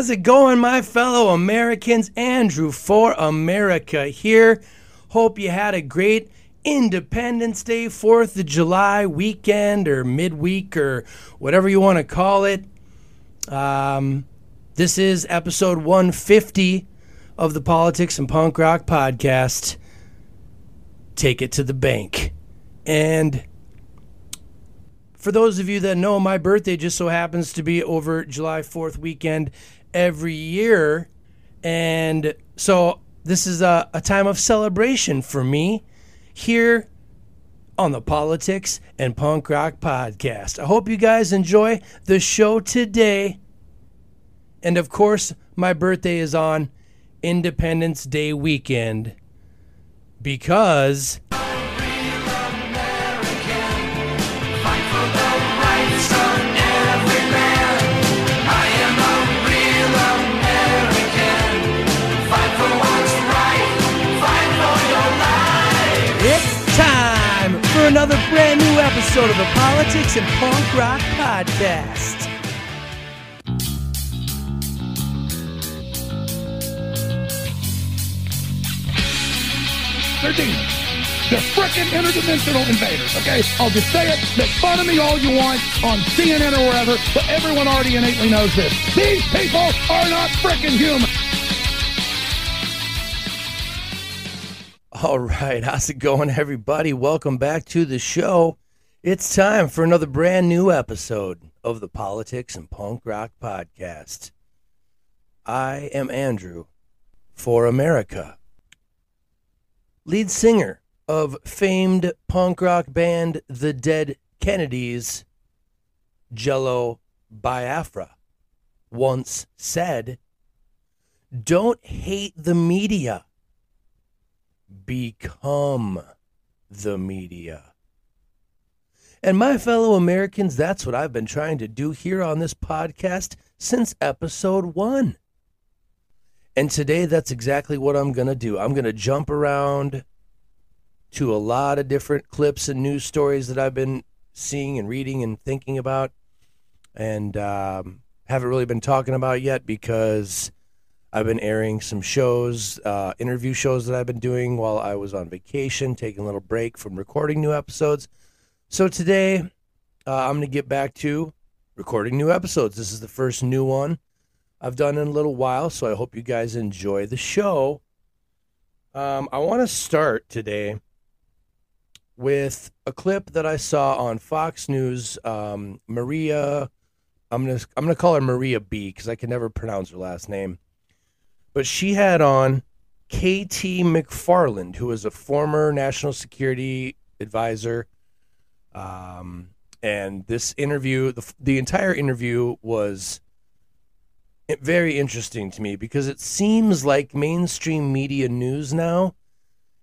How's it going, my fellow Americans? Andrew for America here. Hope you had a great Independence Day, 4th of July weekend or midweek or whatever you want to call it. Um, this is episode 150 of the Politics and Punk Rock podcast. Take it to the bank. And for those of you that know, my birthday just so happens to be over July 4th weekend every year. And so this is a, a time of celebration for me here on the Politics and Punk Rock Podcast. I hope you guys enjoy the show today. And of course, my birthday is on Independence Day weekend because another brand new episode of the Politics and Punk Rock Podcast. They're demons. They're frickin' interdimensional invaders, okay? I'll just say it. Make fun of me all you want on CNN or wherever, but everyone already innately knows this. These people are not frickin' human. All right, how's it going, everybody? Welcome back to the show. It's time for another brand new episode of the Politics and Punk Rock Podcast. I am Andrew for America. Lead singer of famed punk rock band The Dead Kennedys, Jello Biafra, once said, Don't hate the media become the media. And my fellow Americans, that's what I've been trying to do here on this podcast since episode one. And today, that's exactly what I'm going to do. I'm going to jump around to a lot of different clips and news stories that I've been seeing and reading and thinking about, and um, haven't really been talking about yet because I've been airing some shows, uh, interview shows that I've been doing while I was on vacation, taking a little break from recording new episodes. So today, uh, I'm going to get back to recording new episodes. This is the first new one I've done in a little while, so I hope you guys enjoy the show. Um, I want to start today with a clip that I saw on Fox News. Um, Maria, I'm gonna I'm gonna call her Maria B because I can never pronounce her last name but she had on KT McFarland, who is a former national security advisor. Um, and this interview, the, the entire interview was very interesting to me because it seems like mainstream media news now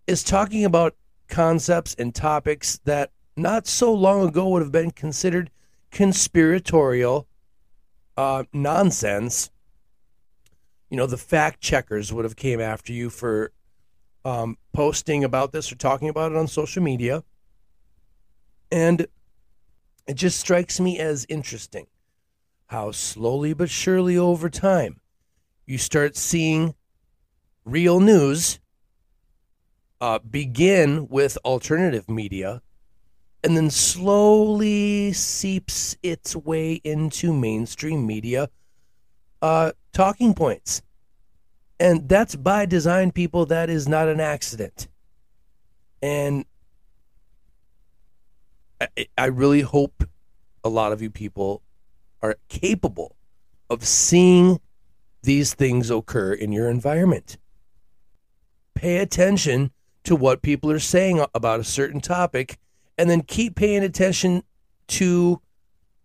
is talking about concepts and topics that not so long ago would have been considered conspiratorial uh, nonsense you know the fact checkers would have came after you for um, posting about this or talking about it on social media and it just strikes me as interesting how slowly but surely over time you start seeing real news uh, begin with alternative media and then slowly seeps its way into mainstream media uh, talking points. And that's by design, people. That is not an accident. And I, I really hope a lot of you people are capable of seeing these things occur in your environment. Pay attention to what people are saying about a certain topic and then keep paying attention to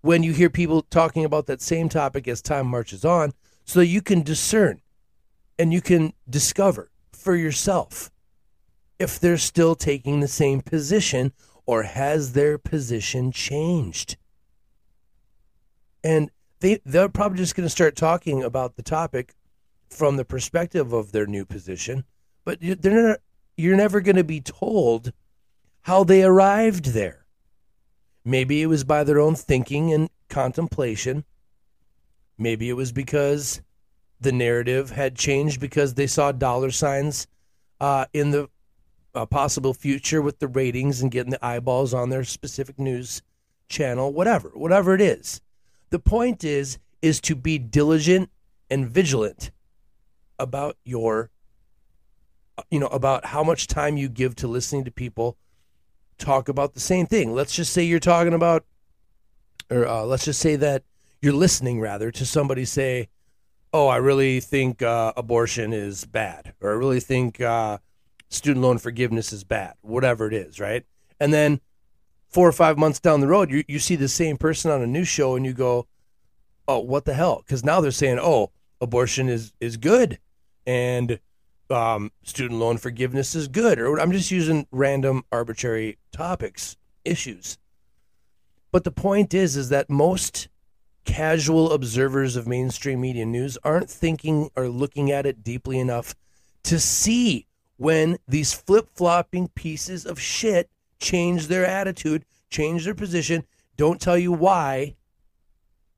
when you hear people talking about that same topic as time marches on so that you can discern and you can discover for yourself if they're still taking the same position or has their position changed. And they they're probably just going to start talking about the topic from the perspective of their new position, but they're not, you're never going to be told how they arrived there. Maybe it was by their own thinking and contemplation. Maybe it was because the narrative had changed because they saw dollar signs uh, in the uh, possible future with the ratings and getting the eyeballs on their specific news channel, whatever, whatever it is. The point is, is to be diligent and vigilant about your, you know, about how much time you give to listening to people talk about the same thing. Let's just say you're talking about, or uh, let's just say that you're listening rather to somebody say, "Oh, I really think uh, abortion is bad," or "I really think uh, student loan forgiveness is bad," whatever it is, right? And then four or five months down the road, you you see the same person on a new show, and you go, "Oh, what the hell?" Because now they're saying, "Oh, abortion is is good," and um, student loan forgiveness is good, or I'm just using random arbitrary topics, issues. But the point is, is that most casual observers of mainstream media news aren't thinking or looking at it deeply enough to see when these flip flopping pieces of shit change their attitude, change their position, don't tell you why.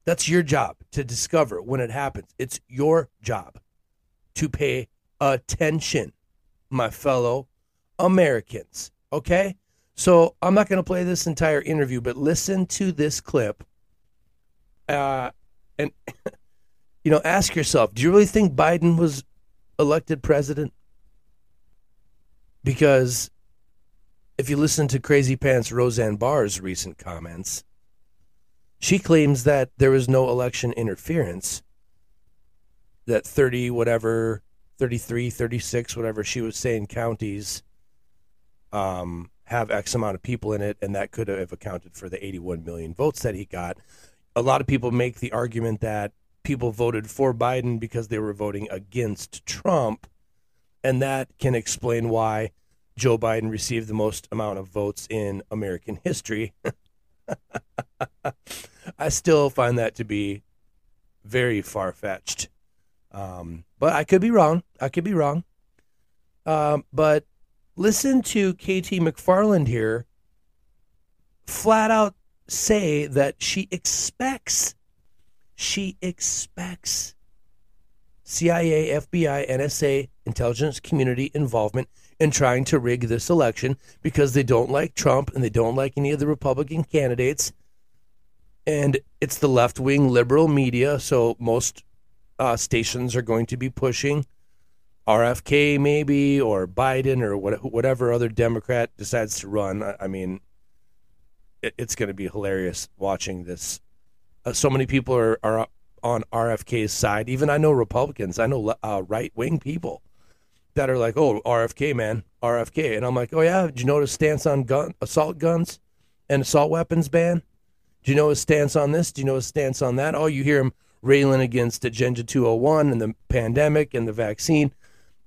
That's your job to discover when it happens. It's your job to pay attention, my fellow Americans. Okay? So I'm not going to play this entire interview, but listen to this clip. Uh, and, you know, ask yourself do you really think Biden was elected president? Because if you listen to Crazy Pants Roseanne Barr's recent comments, she claims that there was no election interference, that 30, whatever 33, 36, whatever she was saying counties um, have X amount of people in it, and that could have accounted for the 81 million votes that he got. A lot of people make the argument that people voted for Biden because they were voting against Trump, and that can explain why Joe Biden received the most amount of votes in American history. I still find that to be very far fetched. Um, but I could be wrong. I could be wrong. Um, but listen to KT McFarland here flat out say that she expects, she expects CIA, FBI, NSA, intelligence community involvement in trying to rig this election because they don't like Trump and they don't like any of the Republican candidates. And it's the left wing liberal media, so most uh, stations are going to be pushing RFK maybe or Biden or what, whatever other Democrat decides to run. I, I mean, it, it's going to be hilarious watching this. Uh, so many people are, are on RFK's side. Even I know Republicans. I know uh, right wing people that are like, "Oh, RFK, man, RFK," and I'm like, "Oh yeah, did you know his stance on gun assault guns and assault weapons ban? Do you know his stance on this? Do you know his stance on that? Oh, you hear him railing against Agenda 201 and the pandemic and the vaccine.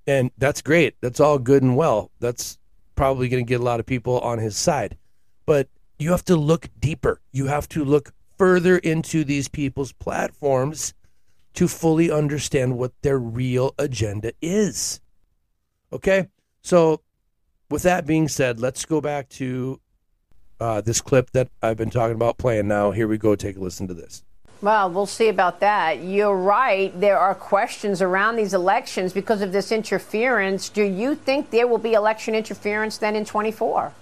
And that's great. That's all good and well. That's probably going to get a lot of people on his side. But you have to look deeper. You have to look further into these people's platforms to fully understand what their real agenda is. Okay? So, with that being said, let's go back to uh, this clip that I've been talking about playing now. Here we go. Take a listen to this. Well, we'll see about that. You're right. There are questions around these elections because of this interference. Do you think there will be election interference then in 24?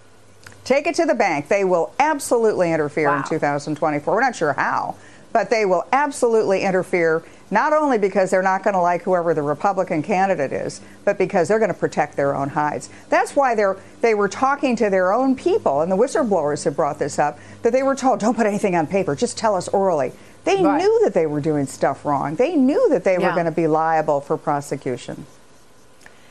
Take it to the bank. They will absolutely interfere wow. in 2024. We're not sure how, but they will absolutely interfere, not only because they're not going to like whoever the Republican candidate is, but because they're going to protect their own hides. That's why they're, they were talking to their own people, and the whistleblowers have brought this up, that they were told, don't put anything on paper, just tell us orally. They right. knew that they were doing stuff wrong. They knew that they yeah. were going to be liable for prosecution.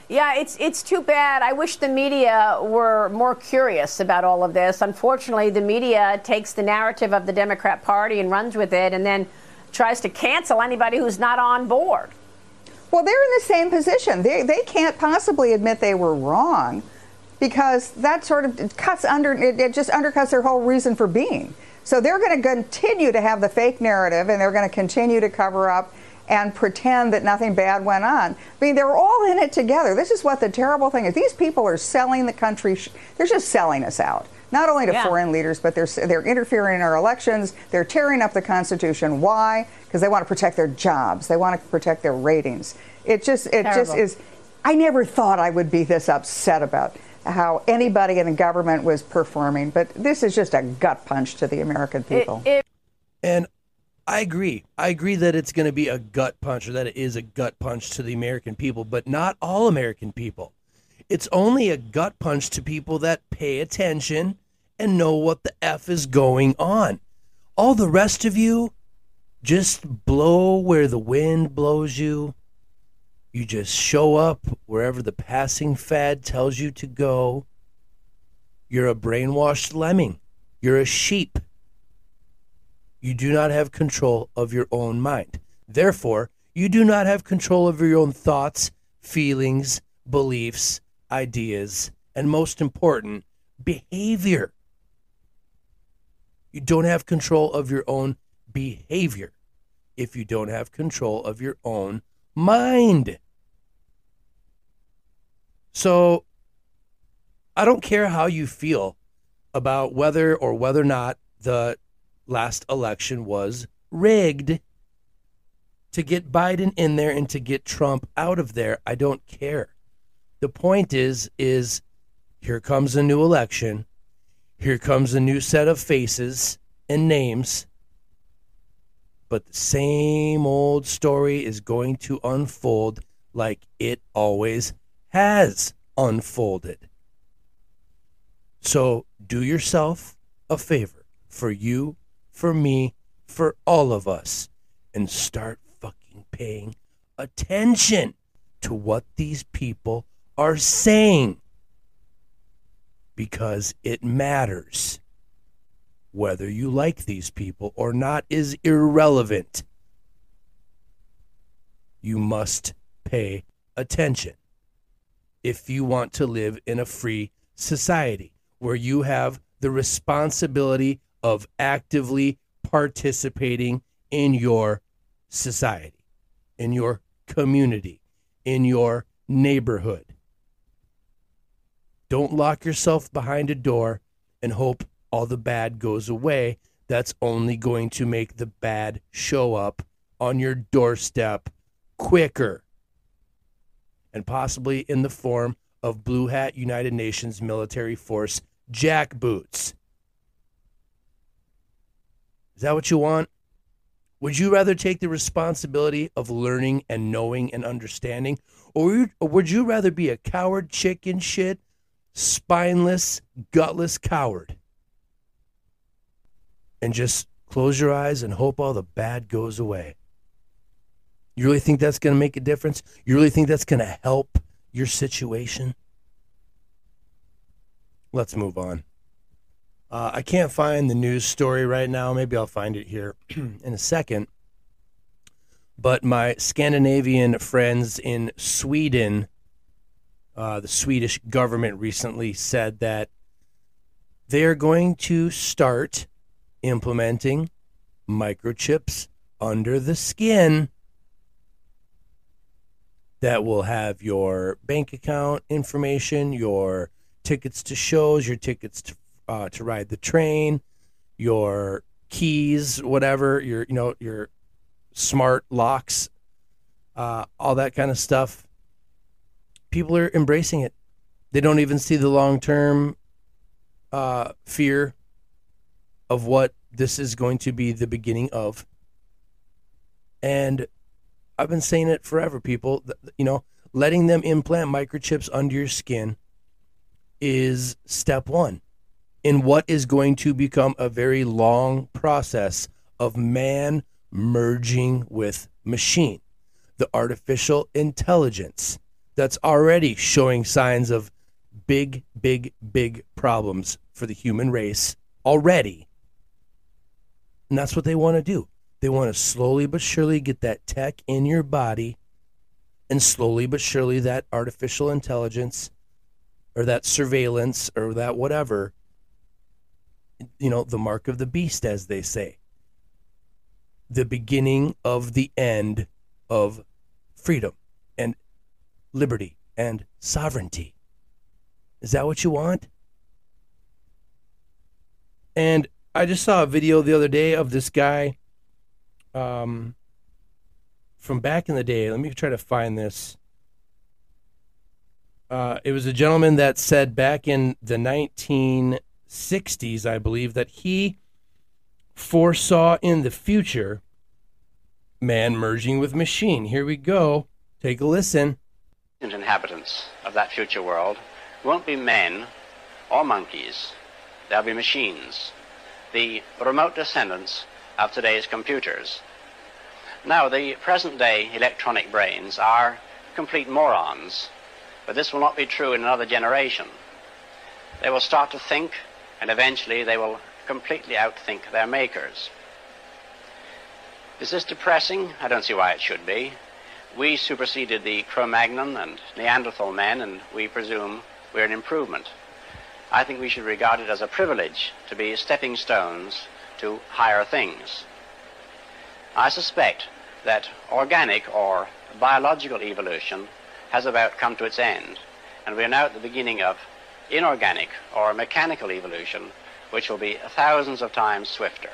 Yeah, it's it's too bad. I wish the media were more curious about all of this. Unfortunately, the media takes the narrative of the Democrat Party and runs with it and then tries to cancel anybody who's not on board. Well, they're in the same position. They they can't possibly admit they were wrong because that sort of cuts under it, it just undercuts their whole reason for being. So they're going to continue to have the fake narrative and they're going to continue to cover up and pretend that nothing bad went on. I mean, they're all in it together. This is what the terrible thing is. These people are selling the country, they're just selling us out. not only to Yeah. foreign leaders, but they're they're interfering in our elections. They're tearing up the Constitution. Why? Because they want to protect their jobs. They want to protect their ratings. It just it just is. I never thought I would be this upset about how anybody in the government was performing, but this is just a gut punch to the American It, people. it And I agree. I agree that it's going to be a gut punch or that it is a gut punch to the American people, but not all American people. It's only a gut punch to people that pay attention and know what the F is going on. All the rest of you just blow where the wind blows you. You just show up wherever the passing fad tells you to go. You're a brainwashed lemming. You're a sheep you do not have control of your own mind. Therefore, you do not have control over your own thoughts, feelings, beliefs, ideas, and most important, behavior. You don't have control of your own behavior if you don't have control of your own mind. So, I don't care how you feel about whether or whether or not the last election was rigged to get Biden in there and to get Trump out of there. I don't care. The point is is here comes a new election. Here comes a new set of faces and names. But the same old story is going to unfold like it always has unfolded. So do yourself a favor for you, for me, for all of us, and start fucking paying attention to what these people are saying. Because it matters. Whether you like these people or not is irrelevant. You must pay attention if you want to live in a free society where you have the responsibility of actively participating in your society, in your community, in your neighborhood. Don't lock yourself behind a door and hope all the bad goes away. That's only going to make the bad show up on your doorstep quicker and possibly in the form of Blue Hat United Nations military force jackboots. Is that what you want? Would you rather take the responsibility of learning and knowing and understanding? Or would you- rather be a coward, chicken shit, spineless, gutless coward? And just close your eyes and hope all the bad goes away. You really think that's going to make a difference? You really think that's going to help your situation? Let's move on. Uh, I can't find the news story right now. Maybe I'll find it here in a second. But my Scandinavian friends in Sweden, uh, the Swedish government recently said that they are going to start implementing microchips under the skin that will have your bank account information, your tickets to shows, your tickets to uh, to ride the train, your keys, whatever, your you know your smart locks, uh, all that kind of stuff. People are embracing it. They don't even see the long term uh, fear of what this is going to be the beginning of. And I've been saying it forever, people. You know, letting them implant microchips under your skin is step one in what is going to become a very long process of man merging with machine. The artificial intelligence that's already showing signs of big, big, big problems for the human race already. And that's what they want to do. They want to slowly but surely get that tech in your body and slowly but surely that artificial intelligence or that surveillance or that whatever you know the mark of the beast as they say the beginning of the end of freedom and liberty and sovereignty is that what you want And I just saw a video the other day of this guy um, from back in the day. Let me try to find this. Uh, it was a gentleman that said back in the 1960s, I believe, that he foresaw in the future man merging with machine. Here we go. Take a listen. Inhabitants of that future world won't be men or monkeys, they'll be machines, the remote descendants of today's computers. Now, the present day electronic brains are complete morons, but this will not be true in another generation. They will start to think, and eventually they will completely outthink their makers. Is this depressing? I don't see why it should be. We superseded the Cro-Magnon and Neanderthal men, and we presume we're an improvement. I think we should regard it as a privilege to be stepping stones to higher things. I suspect that organic or biological evolution has about come to its end, and we are now at the beginning of inorganic or mechanical evolution, which will be thousands of times swifter.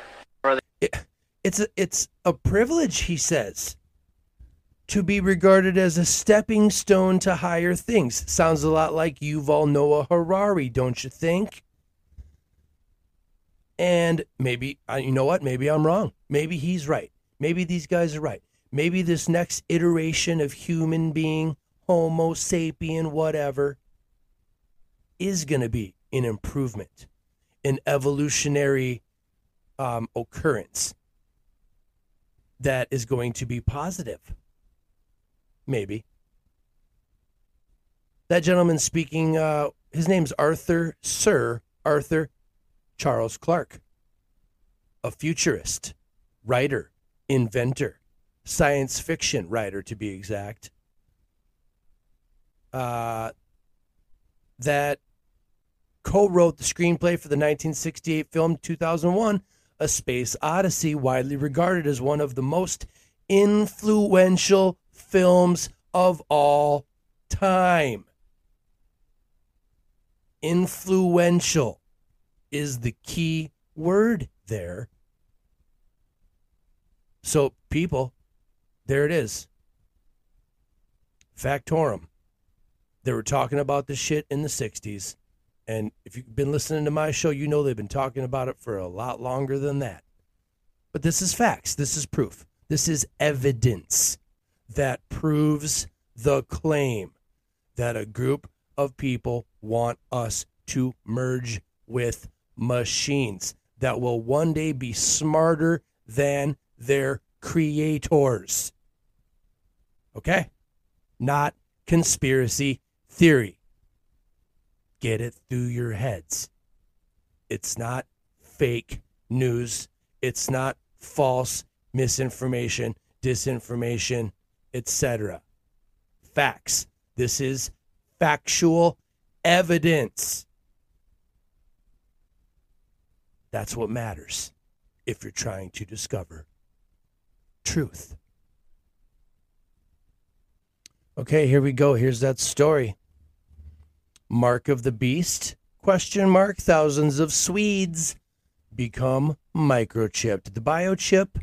It's a, it's a privilege, he says, to be regarded as a stepping stone to higher things. Sounds a lot like Yuval Noah Harari, don't you think? And maybe, you know what? Maybe I'm wrong. Maybe he's right. Maybe these guys are right. Maybe this next iteration of human being, Homo sapien, whatever, is going to be an improvement, an evolutionary um, occurrence that is going to be positive. Maybe. That gentleman speaking, uh, his name's Arthur, Sir Arthur Charles Clarke, a futurist, writer, inventor, science fiction writer to be exact. Uh, that co wrote the screenplay for the 1968 film 2001, A Space Odyssey, widely regarded as one of the most influential films of all time. Influential is the key word there. So, people, there it is. Factorum. They were talking about this shit in the 60s. And if you've been listening to my show, you know they've been talking about it for a lot longer than that. But this is facts. This is proof. This is evidence that proves the claim that a group of people want us to merge with machines that will one day be smarter than their creators. Okay? Not conspiracy theory. Get it through your heads. It's not fake news. It's not false misinformation, disinformation, etc. Facts. This is factual evidence. That's what matters if you're trying to discover truth. Okay, here we go. Here's that story. Mark of the beast? Question mark. Thousands of Swedes become microchipped. The biochip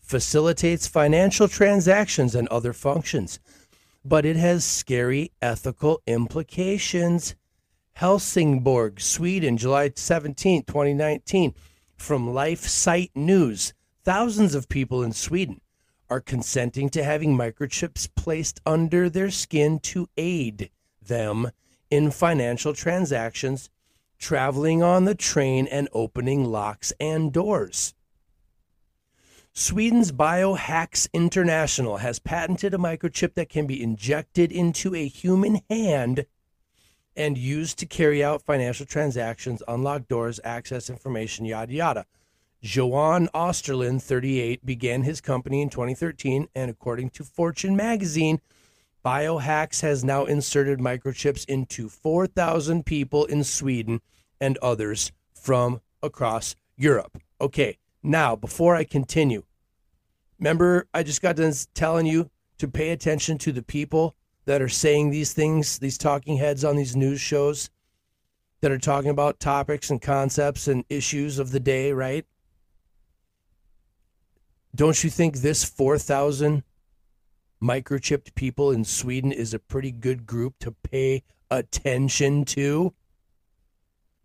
facilitates financial transactions and other functions, but it has scary ethical implications. Helsingborg, Sweden, July 17, 2019. From Life Site News, thousands of people in Sweden are consenting to having microchips placed under their skin to aid them in financial transactions, traveling on the train, and opening locks and doors. Sweden's Biohax International has patented a microchip that can be injected into a human hand and used to carry out financial transactions, unlock doors, access information, yada yada. Johan Osterlund, 38, began his company in 2013, and according to Fortune magazine, Biohax has now inserted microchips into 4,000 people in Sweden and others from across Europe. Okay, now, before I continue, remember I just got done telling you to pay attention to the people that are saying these things, these talking heads on these news shows. that are talking about topics and concepts and issues of the day, right? Don't you think this 4,000 microchipped people in Sweden is a pretty good group to pay attention to?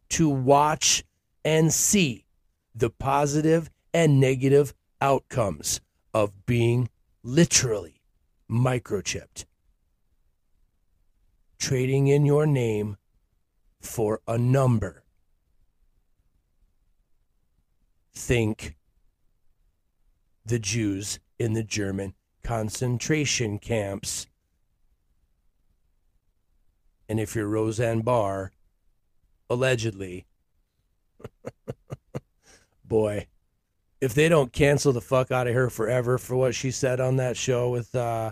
To watch and see the positive and negative outcomes of being literally microchipped. Trading in your name for a number. Think the Jews in the German concentration camps. And if you're Roseanne Barr, allegedly, boy, if they don't cancel the fuck out of her forever for what she said on that show with uh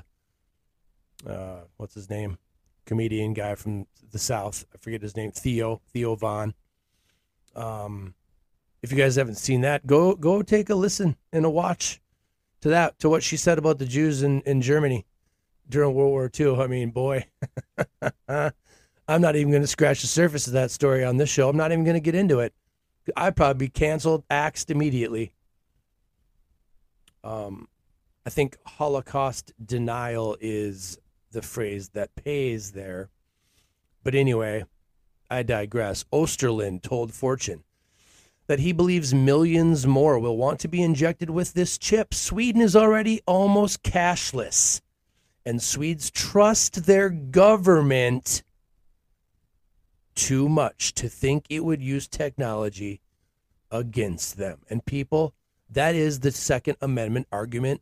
uh what's his name? Comedian guy from the south. I forget his name. Theo theo von um if you guys haven't seen that go go take a listen and a watch to that to what she said about the jews in in germany during world war ii i mean boy i'm not even going to scratch the surface of that story on this show i'm not even going to get into it i'd probably be canceled axed immediately um, I think Holocaust denial is the phrase that pays there. But anyway, I digress. Osterlund told Fortune that he believes millions more will want to be injected with this chip. Sweden is already almost cashless, and Swedes trust their government too much to think it would use technology against them. And people, that is the Second Amendment argument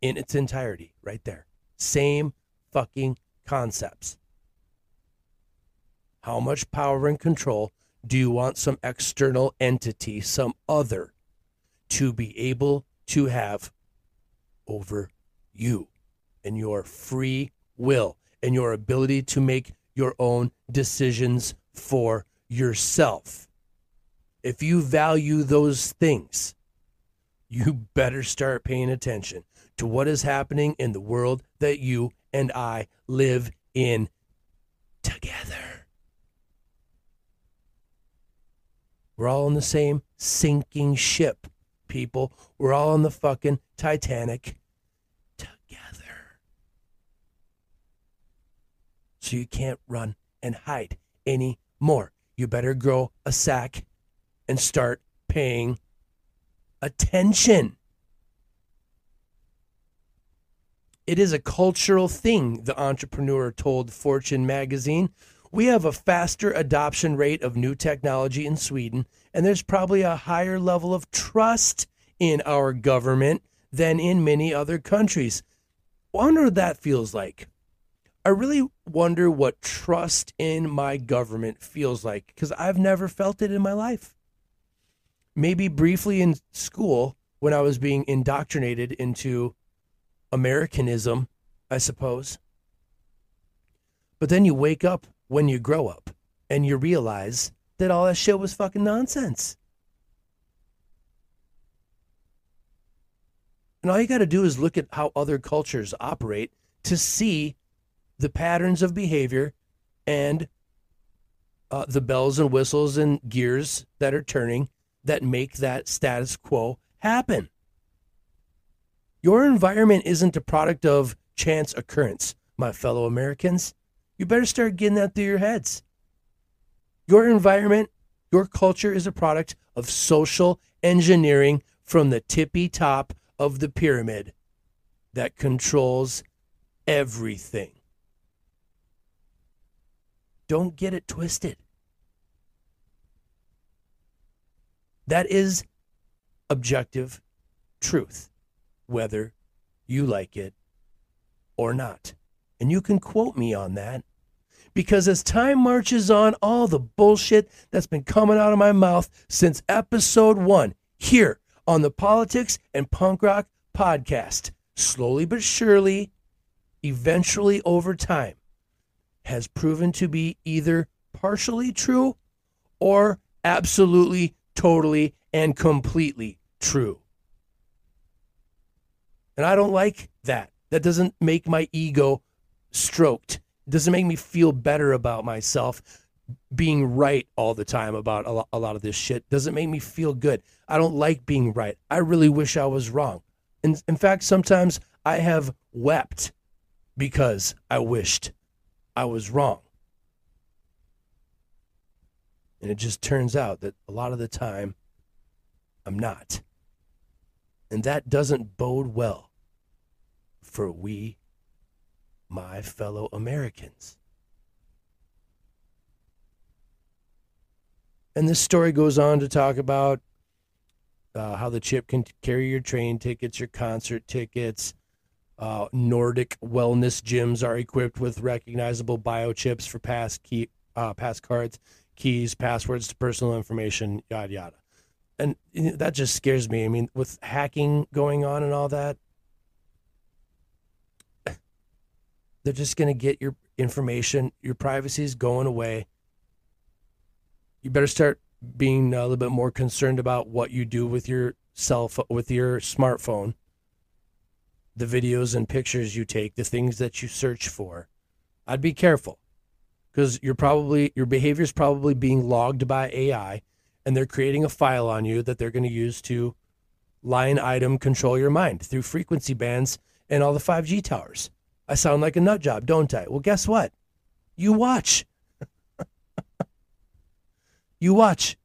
in its entirety, right there. Same fucking concepts. How much power and control do you want some external entity, some other, to be able to have over you and your free will and your ability to make your own decisions for yourself? if you value those things, you better start paying attention to what is happening in the world that you and I live in together. We're all in the same sinking ship, people. We're all on the fucking Titanic together. So you can't run and hide anymore. You better grow a sack and start paying attention. It is a cultural thing, the entrepreneur told Fortune magazine. We have a faster adoption rate of new technology in Sweden, and there's probably a higher level of trust in our government than in many other countries. Wonder what that feels like. I really wonder what trust in my government feels like because I've never felt it in my life maybe briefly in school when I was being indoctrinated into Americanism, I suppose. But then you wake up when you grow up and you realize that all that shit was fucking nonsense. And all you got to do is look at how other cultures operate to see the patterns of behavior and uh, the bells and whistles and gears that are turning that make that status quo happen. Your environment isn't a product of chance occurrence, my fellow Americans. You better start getting that through your heads. Your environment, your culture is a product of social engineering from the tippy top of the pyramid that controls everything. Don't get it twisted. That is objective truth, whether you like it or not. And you can quote me on that. Because as time marches on, all the bullshit that's been coming out of my mouth since episode one here on the Politics and Punk Rock podcast, slowly but surely, eventually over time, has proven to be either partially true or absolutely totally and completely true. And I don't like that. That doesn't make my ego stroked. It doesn't make me feel better about myself being right all the time about a lot, of this shit Does it make me feel good. I don't like being right. I really wish I was wrong. In, in fact, sometimes I have wept because I wished I was wrong. And it just turns out that a lot of the time, I'm not. And that doesn't bode well for we, my fellow Americans. And this story goes on to talk about uh, how the chip can carry your train tickets, your concert tickets. Uh, Nordic wellness gyms are equipped with recognizable biochips for pass key, uh, pass cards, keys, passwords to personal information, yada yada. And that just scares me. I mean, with hacking going on and all that, they're just going to get your information. Your privacy is going away you better start being a little bit more concerned about what you do with your cell phone, with your smartphone, the videos and pictures you take, the things that you search for. I'd be careful because you're probably your behavior is probably being logged by AI, and they're creating a file on you that they're going to use to line item control your mind through frequency bands and all the 5G towers. I sound like a nut job, don't I? Well, guess what? You watch. You watch.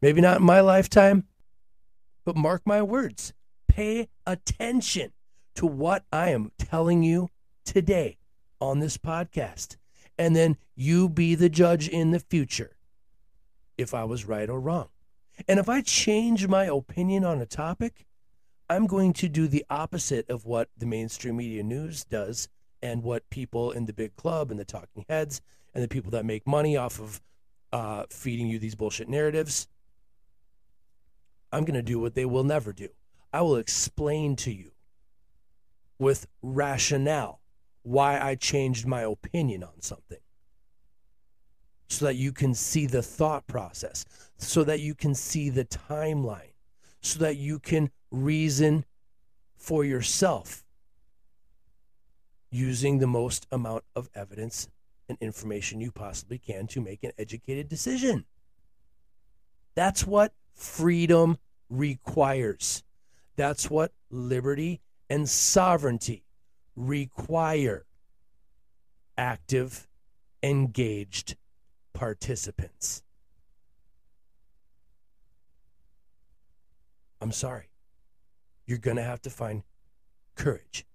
Maybe not in my lifetime, but mark my words. Pay attention to what I am telling you today on this podcast. And then you be the judge in the future if I was right or wrong. And if I change my opinion on a topic, I'm going to do the opposite of what the mainstream media news does and what people in the big club and the talking heads and the people that make money off of uh, feeding you these bullshit narratives. I'm going to do what they will never do. I will explain to you with rationale why I changed my opinion on something so that you can see the thought process, so that you can see the timeline, so that you can reason for yourself using the most amount of evidence and information you possibly can to make an educated decision. That's what freedom requires. That's what liberty and sovereignty require active, engaged participants. I'm sorry. You're going to have to find courage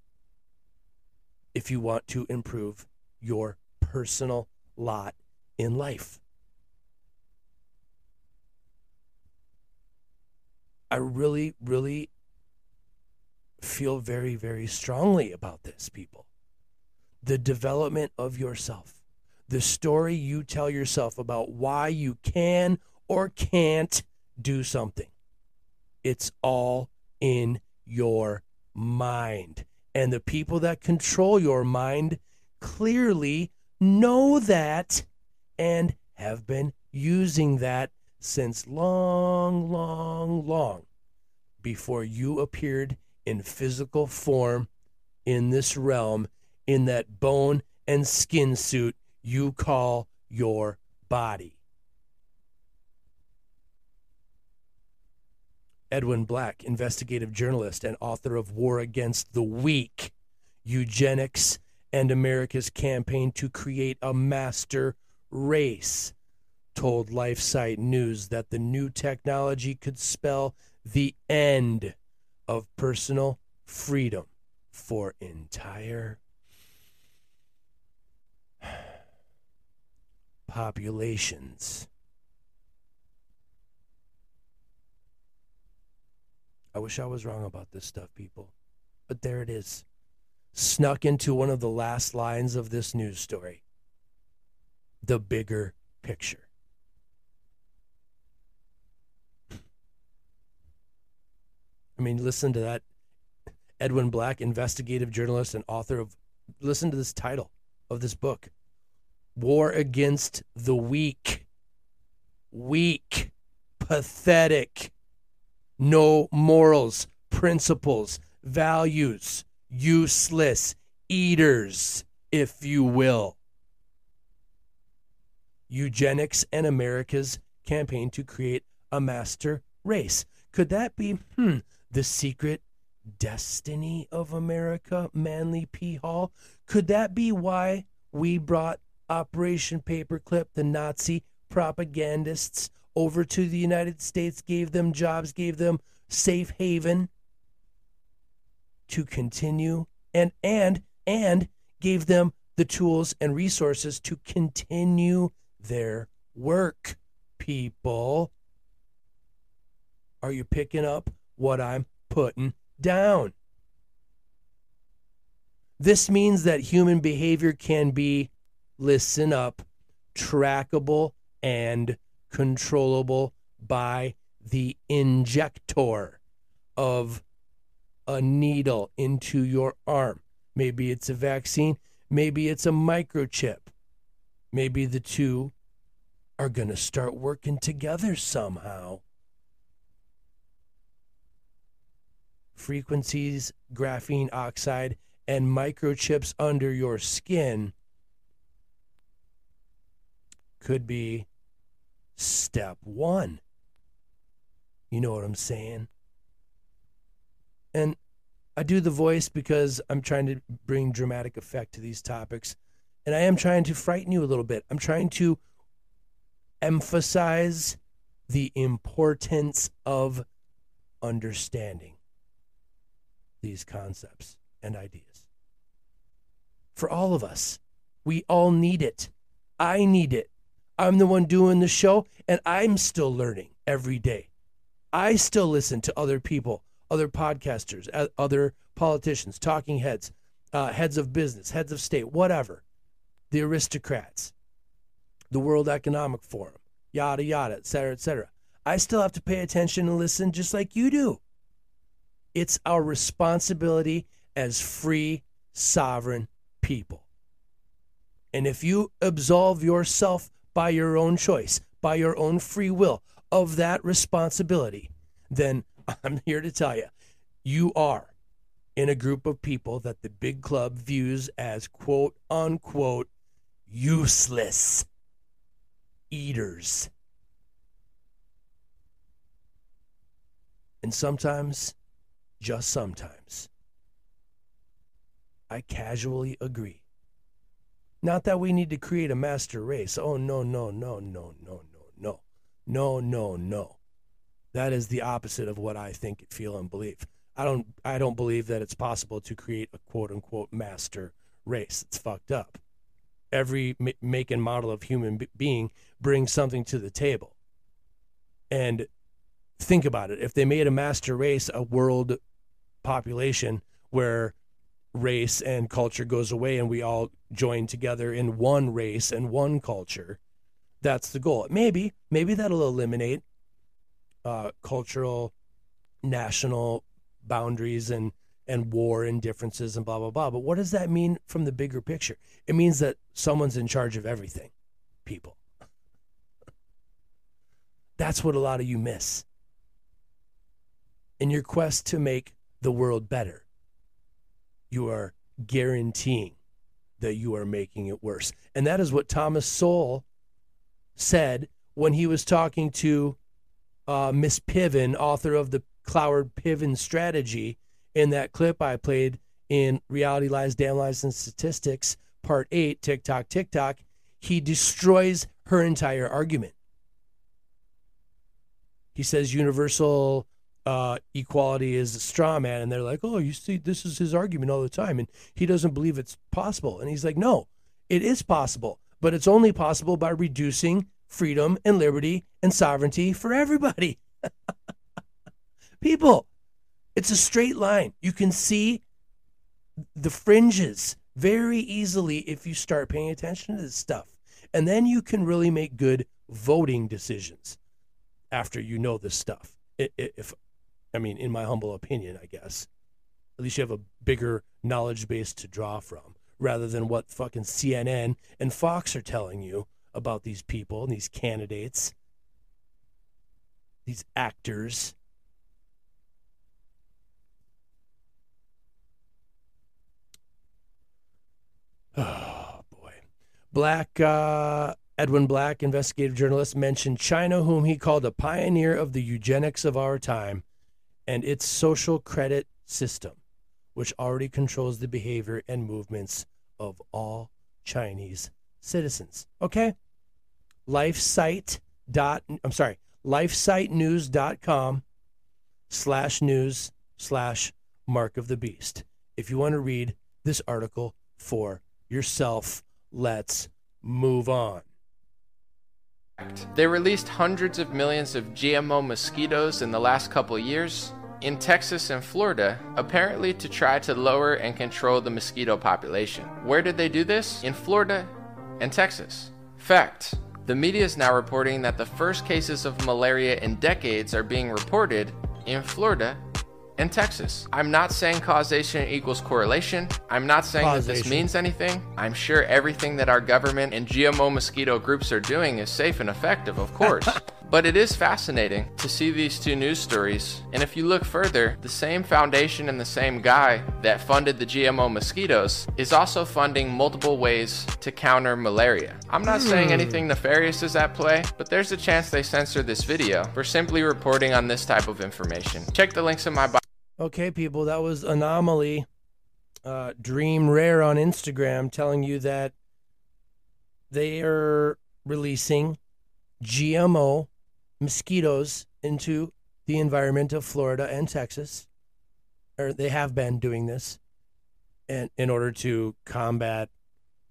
if you want to improve your personal lot in life. I really, really feel very, very strongly about this, people. The development of yourself, the story you tell yourself about why you can or can't do something. It's all in your mind. And the people that control your mind clearly know that and have been using that since long, long, long before you appeared in physical form in this realm, in that bone and skin suit you call your body. Edwin Black, investigative journalist and author of War Against the Weak, Eugenics and America's campaign to create a master race told LifeSite News that the new technology could spell the end of personal freedom for entire populations. I wish I was wrong about this stuff, people, but there it is snuck into one of the last lines of this news story the bigger picture. I mean, listen to that. Edwin Black, investigative journalist and author of, listen to this title of this book War Against the Weak. Weak, pathetic, no morals, principles, values useless eaters, if you will. eugenics and America's campaign to create a master race. Could that be hmm, the secret destiny of America, Manly P. Hall? Could that be why we brought Operation Paperclip, the Nazi propagandists, over to the United States, gave them jobs, gave them safe haven to continue and and and gave them the tools and resources to continue their work people. Are you picking up what i'm putting down? This means that human behavior can be listen up trackable and controllable by the injector of a needle into your arm. Maybe it's a vaccine, maybe it's a microchip. Maybe the two are going to start working together somehow. Frequencies, graphene oxide, and microchips under your skin could be step one. You know what I'm saying? And I do the voice because I'm trying to bring dramatic effect to these topics. And I am trying to frighten you a little bit. I'm trying to emphasize the importance of understanding these concepts and ideas. For all of us, we all need it. I need it. I'm the one doing the show, and I'm still learning every day. I still listen to other people, other podcasters, other politicians, talking heads, uh, heads of business, heads of state, whatever, the aristocrats, the World Economic Forum, yada, yada, et cetera, et cetera. I still have to pay attention and listen just like you do. It's our responsibility as free, sovereign people. And if you absolve yourself by your own choice, by your own free will of that responsibility, then I'm here to tell you, you are in a group of people that the big club views as quote unquote useless eaters. And sometimes, just sometimes, I casually agree. Not that we need to create a master race. Oh, no, no, no, no, no, no, no. No, no, no. That is the opposite of what I think, feel, and believe. I don't I don't believe that it's possible to create a quote unquote master race. It's fucked up. Every make and model of human being brings something to the table. And think about it. If they made a master race, a world population where race and culture goes away and we all join together in one race and one culture. That's the goal. Maybe, maybe that'll eliminate uh, cultural, national boundaries and and war and differences and blah blah blah. But what does that mean from the bigger picture? It means that someone's in charge of everything, people. That's what a lot of you miss. In your quest to make the world better, you are guaranteeing that you are making it worse. And that is what Thomas Sowell said when he was talking to uh, Miss Piven, author of the Cloward Piven strategy, in that clip I played in Reality Lies, Damn Lies, and Statistics, Part 8, TikTok, TikTok. He destroys her entire argument. He says universal uh, equality is a straw man, and they're like, "Oh, you see, this is his argument all the time, and he doesn't believe it's possible." And he's like, "No, it is possible, but it's only possible by reducing freedom and liberty and sovereignty for everybody." People, it's a straight line. You can see the fringes very easily if you start paying attention to this stuff, and then you can really make good voting decisions after you know this stuff. If I mean, in my humble opinion, I guess. At least you have a bigger knowledge base to draw from rather than what fucking CNN and Fox are telling you about these people and these candidates, these actors. Oh, boy. Black uh, Edwin Black, investigative journalist, mentioned China, whom he called a pioneer of the eugenics of our time, and its social credit system, which already controls the behavior and movements of all Chinese citizens. Okay? LifeSite dot I'm sorry, lifesitenews.com slash news slash mark of the beast. If you want to read this article for yourself, let's move on. They released hundreds of millions of GMO mosquitoes in the last couple years in Texas and Florida, apparently to try to lower and control the mosquito population. Where did they do this? In Florida and Texas. Fact the media is now reporting that the first cases of malaria in decades are being reported in Florida and Texas. I'm not saying causation equals correlation. I'm not saying causation. that this means anything. I'm sure everything that our government and GMO mosquito groups are doing is safe and effective, of course. But it is fascinating to see these two news stories. And if you look further, the same foundation and the same guy that funded the GMO mosquitoes is also funding multiple ways to counter malaria. I'm not hmm. saying anything nefarious is at play, but there's a chance they censor this video for simply reporting on this type of information. Check the links in my bio. Okay, people, that was Anomaly uh, Dream Rare on Instagram telling you that they are releasing GMO mosquitoes into the environment of Florida and Texas, or they have been doing this, and in order to combat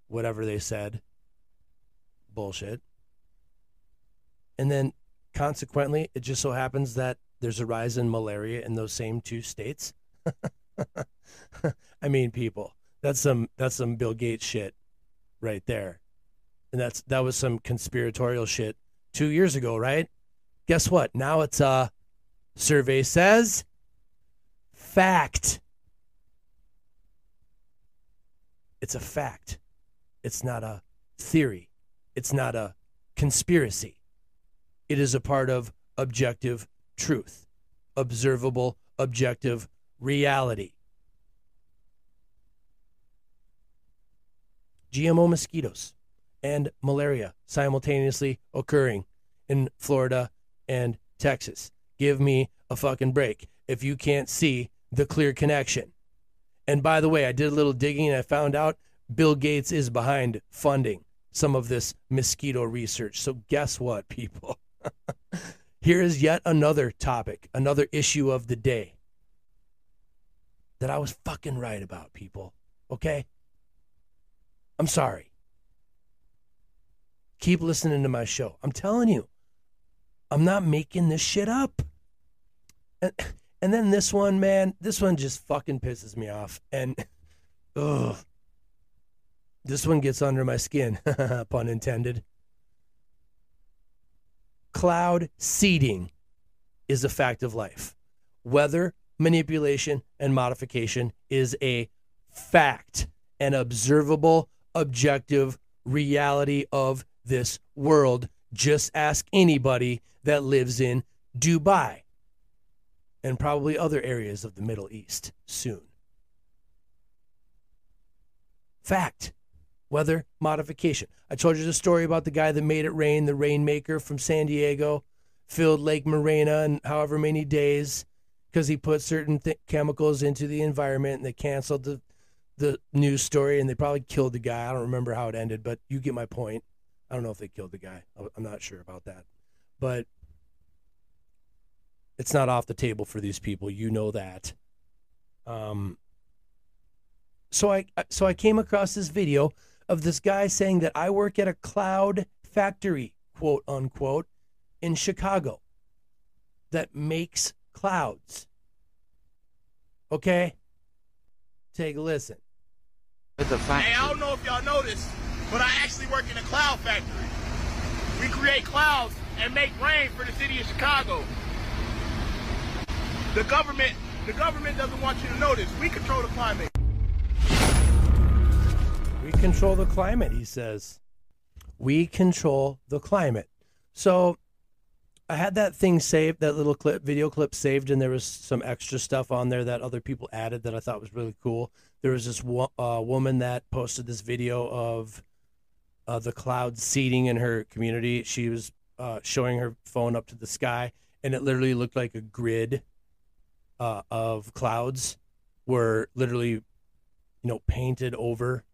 whatever they said, bullshit. And then consequently, it just so happens that there's a rise in malaria in those same two states. I mean, people, that's some that's some Bill Gates shit right there. And that's that was some conspiratorial shit 2 years ago, right? Guess what? Now it's a survey says fact. It's a fact. It's not a theory. It's not a conspiracy. It is a part of objective truth, observable, objective reality. GMO mosquitoes and malaria simultaneously occurring in Florida and Texas. Give me a fucking break if you can't see the clear connection. And by the way, I did a little digging and I found out Bill Gates is behind funding some of this mosquito research. So, guess what, people? Here is yet another topic, another issue of the day that I was fucking right about, people. Okay? I'm sorry. Keep listening to my show. I'm telling you, I'm not making this shit up. And, and then this one, man, this one just fucking pisses me off. And, ugh. This one gets under my skin, pun intended. Cloud seeding is a fact of life. Weather manipulation and modification is a fact, an observable, objective reality of this world. Just ask anybody that lives in Dubai and probably other areas of the Middle East soon. Fact. Weather modification. I told you the story about the guy that made it rain, the rainmaker from San Diego, filled Lake Morena in however many days because he put certain th- chemicals into the environment and they canceled the the news story and they probably killed the guy. I don't remember how it ended, but you get my point. I don't know if they killed the guy. I'm not sure about that. But it's not off the table for these people. You know that. Um, so I so I came across this video of this guy saying that I work at a cloud factory, quote unquote, in Chicago that makes clouds. Okay? Take a listen. Hey, I don't know if y'all know this, but I actually work in a cloud factory. We create clouds and make rain for the city of Chicago. The government, the government doesn't want you to know this. We control the climate. We control the climate, he says. We control the climate. So I had that thing saved, that little clip, video clip saved, and there was some extra stuff on there that other people added that I thought was really cool. There was this wo- uh, woman that posted this video of uh, the cloud seeding in her community. She was uh, showing her phone up to the sky, and it literally looked like a grid uh, of clouds were literally, you know, painted over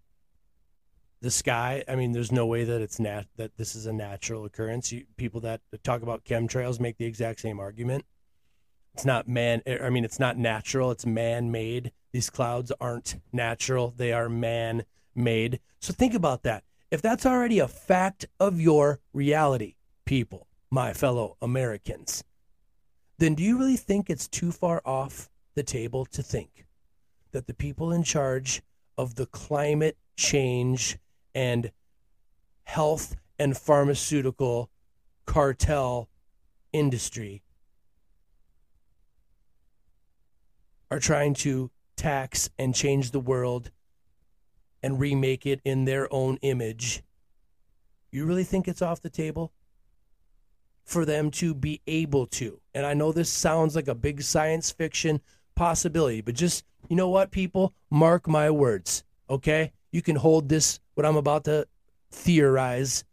the sky. I mean, there's no way that it's nat that this is a natural occurrence. You, people that talk about chemtrails make the exact same argument. It's not man. I mean, it's not natural. It's man-made. These clouds aren't natural. They are man-made. So think about that. If that's already a fact of your reality, people, my fellow Americans, then do you really think it's too far off the table to think that the people in charge of the climate change and health and pharmaceutical cartel industry are trying to tax and change the world and remake it in their own image, you really think it's off the table for them to be able to? And I know this sounds like a big science fiction possibility, but just, you know what, people? Mark my words, okay? You can hold this, what I'm about to theorize,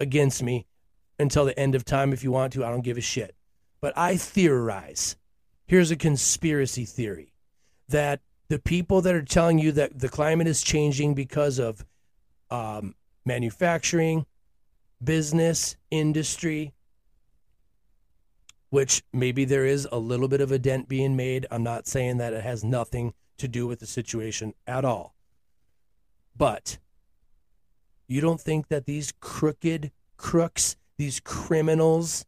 against me until the end of time if you want to. I don't give a shit. But I theorize. Here's a conspiracy theory that the people that are telling you that the climate is changing because of um, manufacturing, business, industry, which maybe there is a little bit of a dent being made. I'm not saying that it has nothing to do with the situation at all. But you don't think that these crooked crooks, these criminals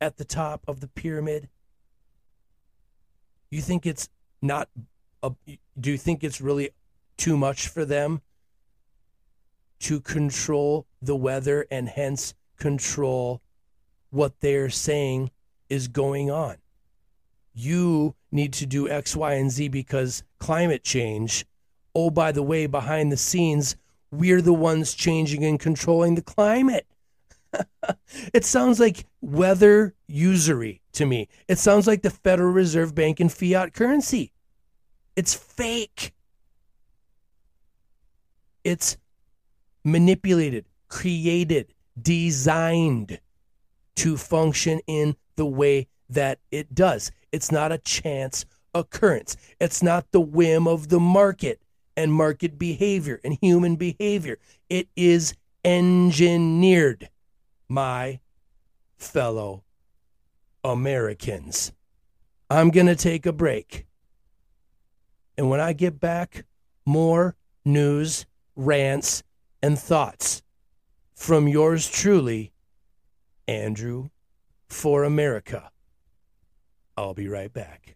at the top of the pyramid, you think it's not do you think it's really too much for them to control the weather and hence control what they're saying is going on? You need to do X, Y, and Z because climate change. Oh, by the way, behind the scenes, we're the ones changing and controlling the climate. it sounds like weather usury to me. It sounds like the Federal Reserve Bank and fiat currency. It's fake. It's manipulated, created, designed to function in the way that it does. It's not a chance occurrence. It's not the whim of the market and market behavior and human behavior. It is engineered, my fellow Americans. I'm going to take a break. And when I get back, more news, rants, and thoughts from yours truly, Andrew for America. I'll be right back.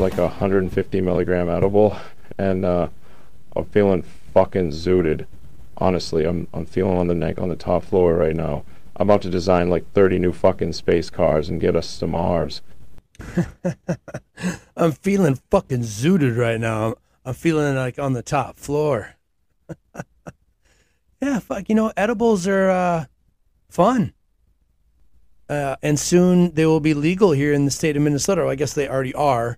Like a 150 milligram edible, and uh, I'm feeling fucking zooted. Honestly, I'm I'm feeling on the neck on the top floor right now. I'm about to design like 30 new fucking space cars and get us to Mars. I'm feeling fucking zooted right now. I'm feeling like on the top floor. yeah, fuck. You know, edibles are uh, fun. Uh, and soon they will be legal here in the state of Minnesota. Well, I guess they already are.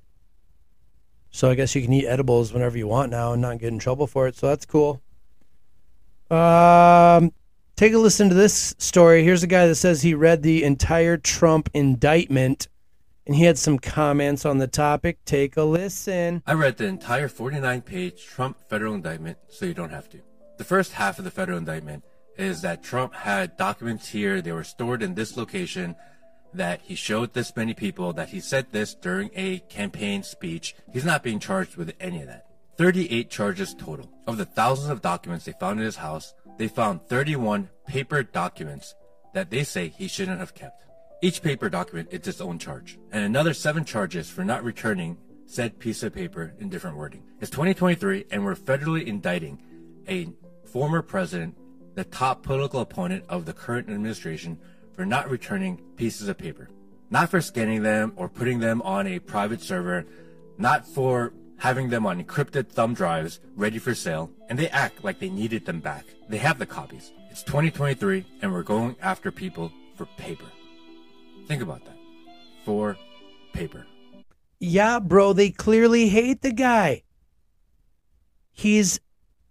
So I guess you can eat edibles whenever you want now and not get in trouble for it. So that's cool. Um, Take a listen to this story. Here's a guy that says he read the entire Trump indictment and he had some comments on the topic. Take a listen. I read the entire 49 page Trump federal indictment, so you don't have to. The first half of the federal indictment is that Trump had documents here, they were stored in this location, that he showed this many people, that he said this during a campaign speech. He's not being charged with any of that. 38 charges total. Of the thousands of documents they found in his house, they found 31 paper documents that they say he shouldn't have kept. Each paper document is its own charge, and another seven charges for not returning said piece of paper in different wording. It's 2023, and we're federally indicting a former president, the top political opponent of the current administration, for not returning pieces of paper. Not for scanning them or putting them on a private server, not for having them on encrypted thumb drives ready for sale, and they act like they needed them back. They have the copies. It's 2023, and we're going after people for paper. Think about that. For paper. Yeah, bro, they clearly hate the guy. He's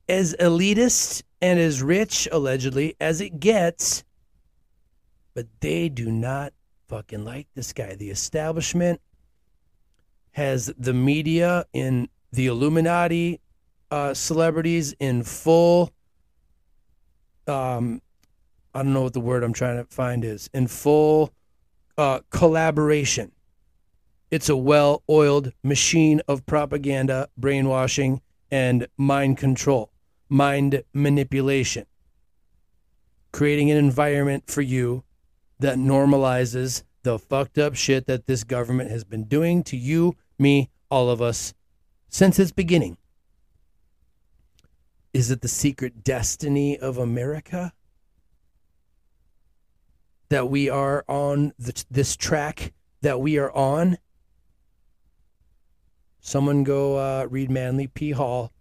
as elitist and as rich, allegedly, as it gets, but they do not fucking like this guy. The establishment has the media in the Illuminati uh, celebrities in full. Um, I don't know what the word I'm trying to find is in full uh, collaboration. It's a well oiled machine of propaganda, brainwashing, and mind control, mind manipulation, creating an environment for you that normalizes the fucked up shit that this government has been doing to you, me, all of us since its beginning. Is it the secret destiny of America? That we are on the, this track that we are on? Someone go uh, read Manly P. Hall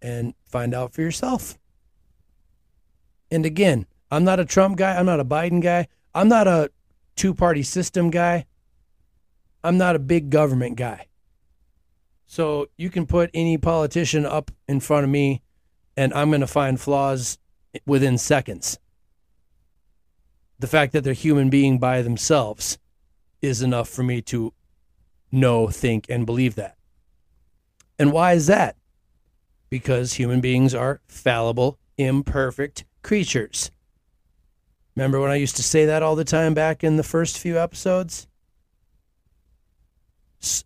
and find out for yourself. And again, I'm not a Trump guy. I'm not a Biden guy. I'm not a two party system guy. I'm not a big government guy. So you can put any politician up in front of me and I'm going to find flaws within seconds. The fact that they're human being by themselves is enough for me to know, think, and believe that. And why is that? Because human beings are fallible, imperfect creatures. Remember when I used to say that all the time back in the first few episodes?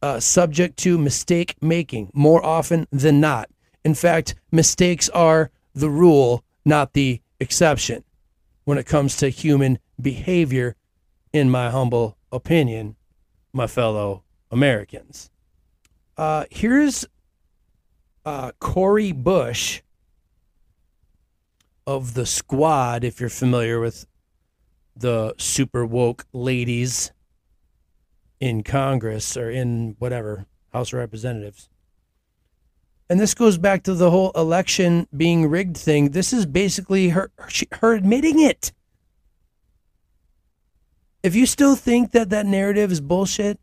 Uh, subject to mistake making more often than not. In fact, mistakes are the rule, not the exception when it comes to human behavior, in my humble opinion, my fellow Americans. Uh, here's uh, Cori Bush of the squad, if you're familiar with the super woke ladies in Congress or in whatever House of Representatives. And this goes back to the whole election being rigged thing. This is basically her her admitting it. If you still think that that narrative is bullshit,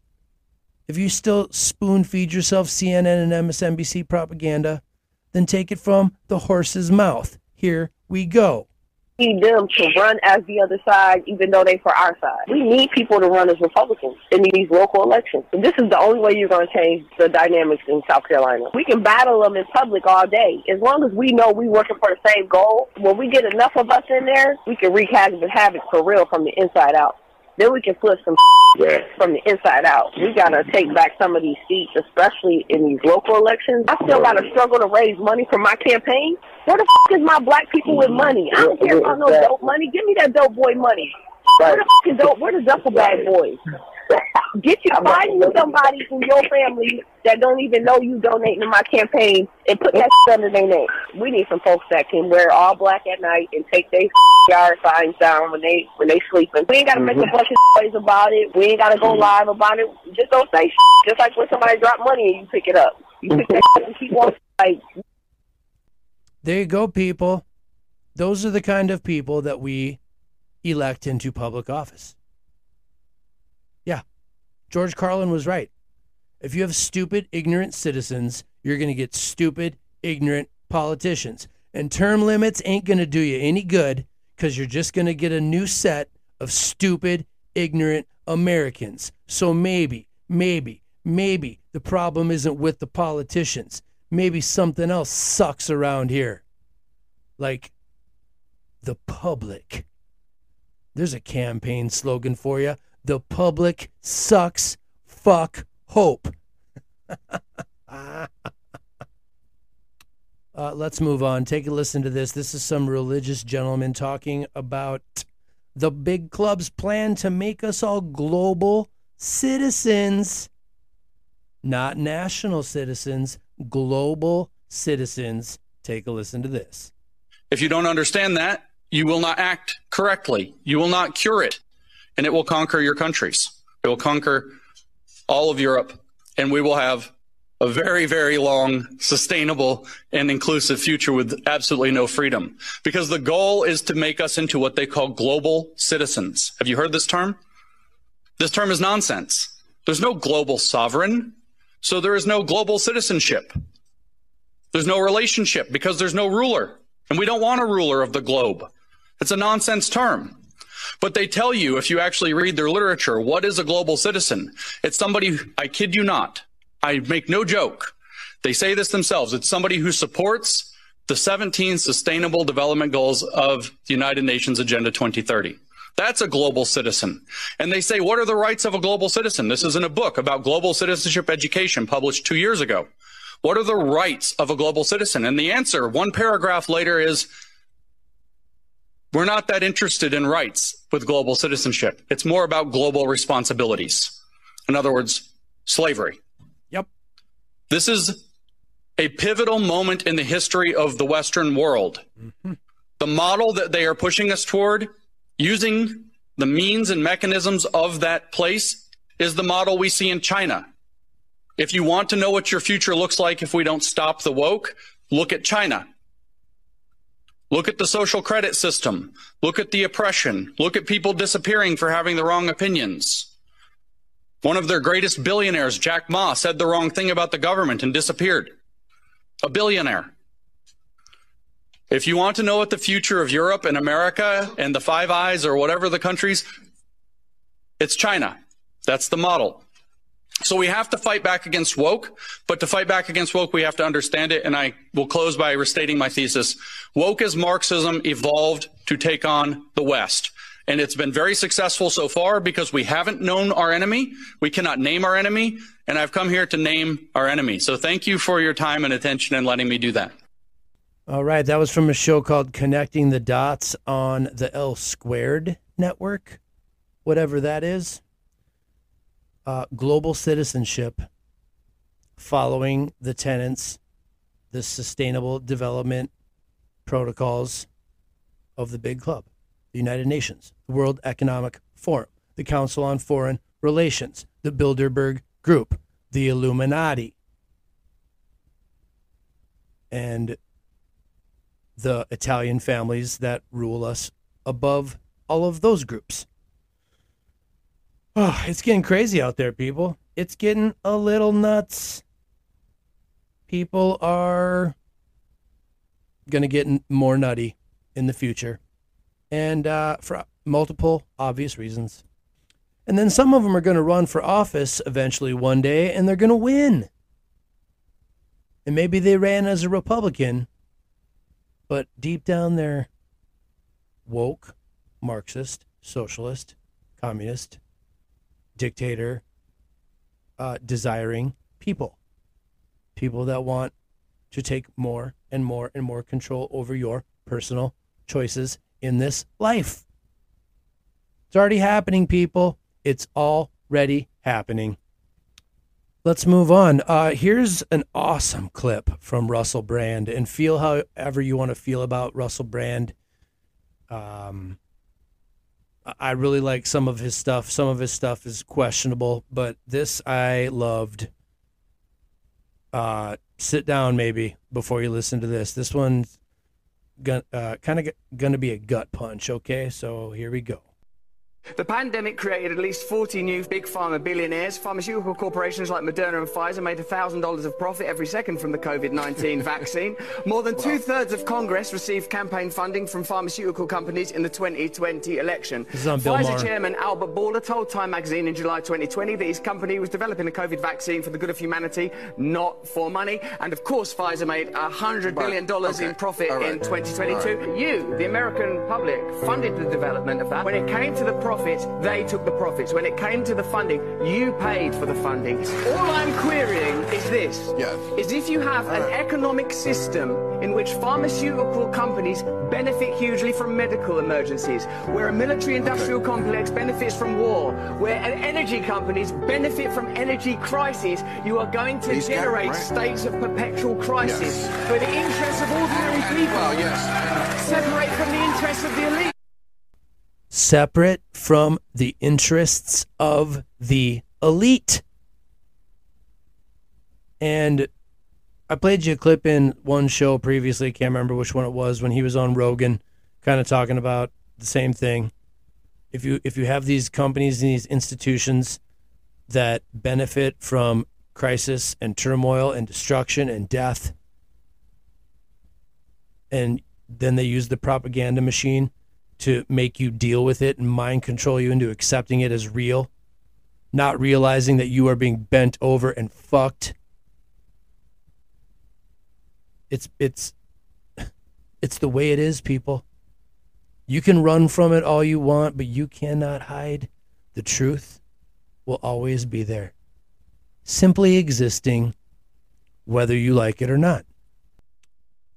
if you still spoon feed yourself CNN and MSNBC propaganda, then take it from the horse's mouth. Here we go. Need them to run as the other side, even though they for our side. We need people to run as Republicans in these local elections. And this is the only way you're going to change the dynamics in South Carolina. We can battle them in public all day. As long as we know we're working for the same goal, when we get enough of us in there, we can wreak havoc for real from the inside out. Then we can flip some from the inside out. We gotta take back some of these seats, especially in these local elections. I still gotta struggle to raise money for my campaign. Where the f- is my black people with money? I don't care about no dope money. Give me that dope boy money. Where the f- is dope? Where the duffel bag boys? Get you find you somebody from your family that don't even know you donating to my campaign and put that under their name. We need some folks that can wear all black at night and take their yard signs down when they when they sleeping. We ain't gotta make a mm-hmm. bunch of noise about it. We ain't gotta go mm-hmm. live about it. Just don't say shit. Just like when somebody drop money and you pick it up. You pick that up and keep on like There you go, people. Those are the kind of people that we elect into public office. George Carlin was right. If you have stupid, ignorant citizens, you're going to get stupid, ignorant politicians. And term limits ain't going to do you any good because you're just going to get a new set of stupid, ignorant Americans. So maybe, maybe, maybe the problem isn't with the politicians. Maybe something else sucks around here. Like the public. There's a campaign slogan for you. The public sucks. Fuck hope. Uh, let's move on. Take a listen to this. This is some religious gentleman talking about the big club's plan to make us all global citizens, not national citizens, global citizens. Take a listen to this. If you don't understand that, you will not act correctly. You will not cure it, and it will conquer your countries. It will conquer all of Europe, and we will have a very, very long, sustainable, and inclusive future with absolutely no freedom. Because the goal is to make us into what they call global citizens. Have you heard this term? This term is nonsense. There's no global sovereign, so there is no global citizenship. There's no relationship because there's no ruler, and we don't want a ruler of the globe. It's a nonsense term. But they tell you, if you actually read their literature, what is a global citizen? It's somebody, I kid you not, I make no joke. They say this themselves. It's somebody who supports the 17 sustainable development goals of the United Nations Agenda 2030. That's a global citizen. And they say, what are the rights of a global citizen? This is in a book about global citizenship education published two years ago. What are the rights of a global citizen? And the answer, one paragraph later, is we're not that interested in rights with global citizenship. It's more about global responsibilities. In other words, slavery. Yep. This is a pivotal moment in the history of the Western world. Mm-hmm. The model that they are pushing us toward, using the means and mechanisms of that place, is the model we see in China. If you want to know what your future looks like if we don't stop the woke, look at China. Look at the social credit system. Look at the oppression. Look at people disappearing for having the wrong opinions. One of their greatest billionaires, Jack Ma, said the wrong thing about the government and disappeared. A billionaire. If you want to know what the future of Europe and America and the Five Eyes or whatever the countries, it's China. That's the model. So we have to fight back against woke, but to fight back against woke, we have to understand it. And I will close by restating my thesis. Woke as Marxism evolved to take on the West. And it's been very successful so far because we haven't known our enemy. We cannot name our enemy. And I've come here to name our enemy. So thank you for your time and attention and letting me do that. All right. That was from a show called Connecting the Dots on the L Squared Network, whatever that is. Uh, global citizenship following the tenants, the sustainable development protocols of the big club the United Nations, the World Economic Forum, the Council on Foreign Relations, the Bilderberg Group, the Illuminati, and the Italian families that rule us above all of those groups. Oh, it's getting crazy out there, people. It's getting a little nuts. People are going to get more nutty in the future and uh, for multiple obvious reasons. And then some of them are going to run for office eventually one day, and they're going to win. And maybe they ran as a Republican, but deep down they're woke, Marxist, socialist, communist, dictator, uh, desiring people. People that want to take more and more and more control over your personal choices in this life. It's already happening, people. It's already happening. Let's move on. Uh, here's an awesome clip from Russell Brand, and feel however you want to feel about Russell Brand. Um, I really like some of his stuff. Some of his stuff is questionable, but this I loved. Uh, sit down maybe before you listen to this. This one's uh, kind of going to be a gut punch. Okay, so here we go. The pandemic created at least 40 new big pharma billionaires. Pharmaceutical corporations like Moderna and Pfizer made $1,000 of profit every second from the COVID 19 vaccine. More than two thirds of Congress received campaign funding from pharmaceutical companies in the 2020 election. Pfizer Maher. chairman Albert Bourla told Time magazine in July 2020 that his company was developing a COVID vaccine for the good of humanity, not for money. And of course, Pfizer made $100 billion okay. in profit right. in 2022. Right. You, the American public, funded the development of that. When it came to the profits, they took the profits. When it came to the funding, you paid for the funding. All I'm querying is this. Yes. Is if you have an uh. economic system in which pharmaceutical companies benefit hugely from medical emergencies, where a military industrial complex benefits from war, where energy companies benefit from energy crises, you are going to These generate right. states of perpetual crisis Yes. where the interests of ordinary people Well, yes. separate from the interests of the elite. Separate from the interests of the elite. And I played you a clip in one show previously, can't remember which one it was, when he was on Rogan, kind of talking about the same thing. If you if you have these companies and these institutions that benefit from crisis and turmoil and destruction and death, and then they use the propaganda machine to make you deal with it and mind control you into accepting it as real, not realizing that you are being bent over and fucked. It's it's it's the way it is, people. You can run from it all you want, but you cannot hide. The truth will always be there. Simply existing whether you like it or not.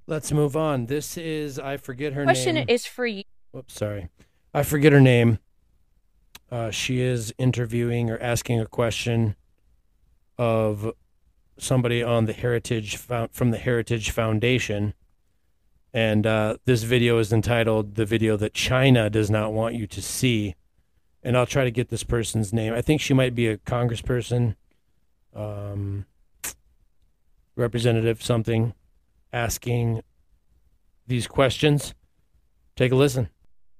Let's move on. This is I forget her Question name. Question is for you. Whoops, sorry. I forget her name. Uh, she is interviewing or asking a question of somebody on the Heritage from the Heritage Foundation, and uh, this video is entitled "The Video That China Does Not Want You to See." And I'll try to get this person's name. I think she might be a congressperson, um, representative, something, asking these questions. Take a listen.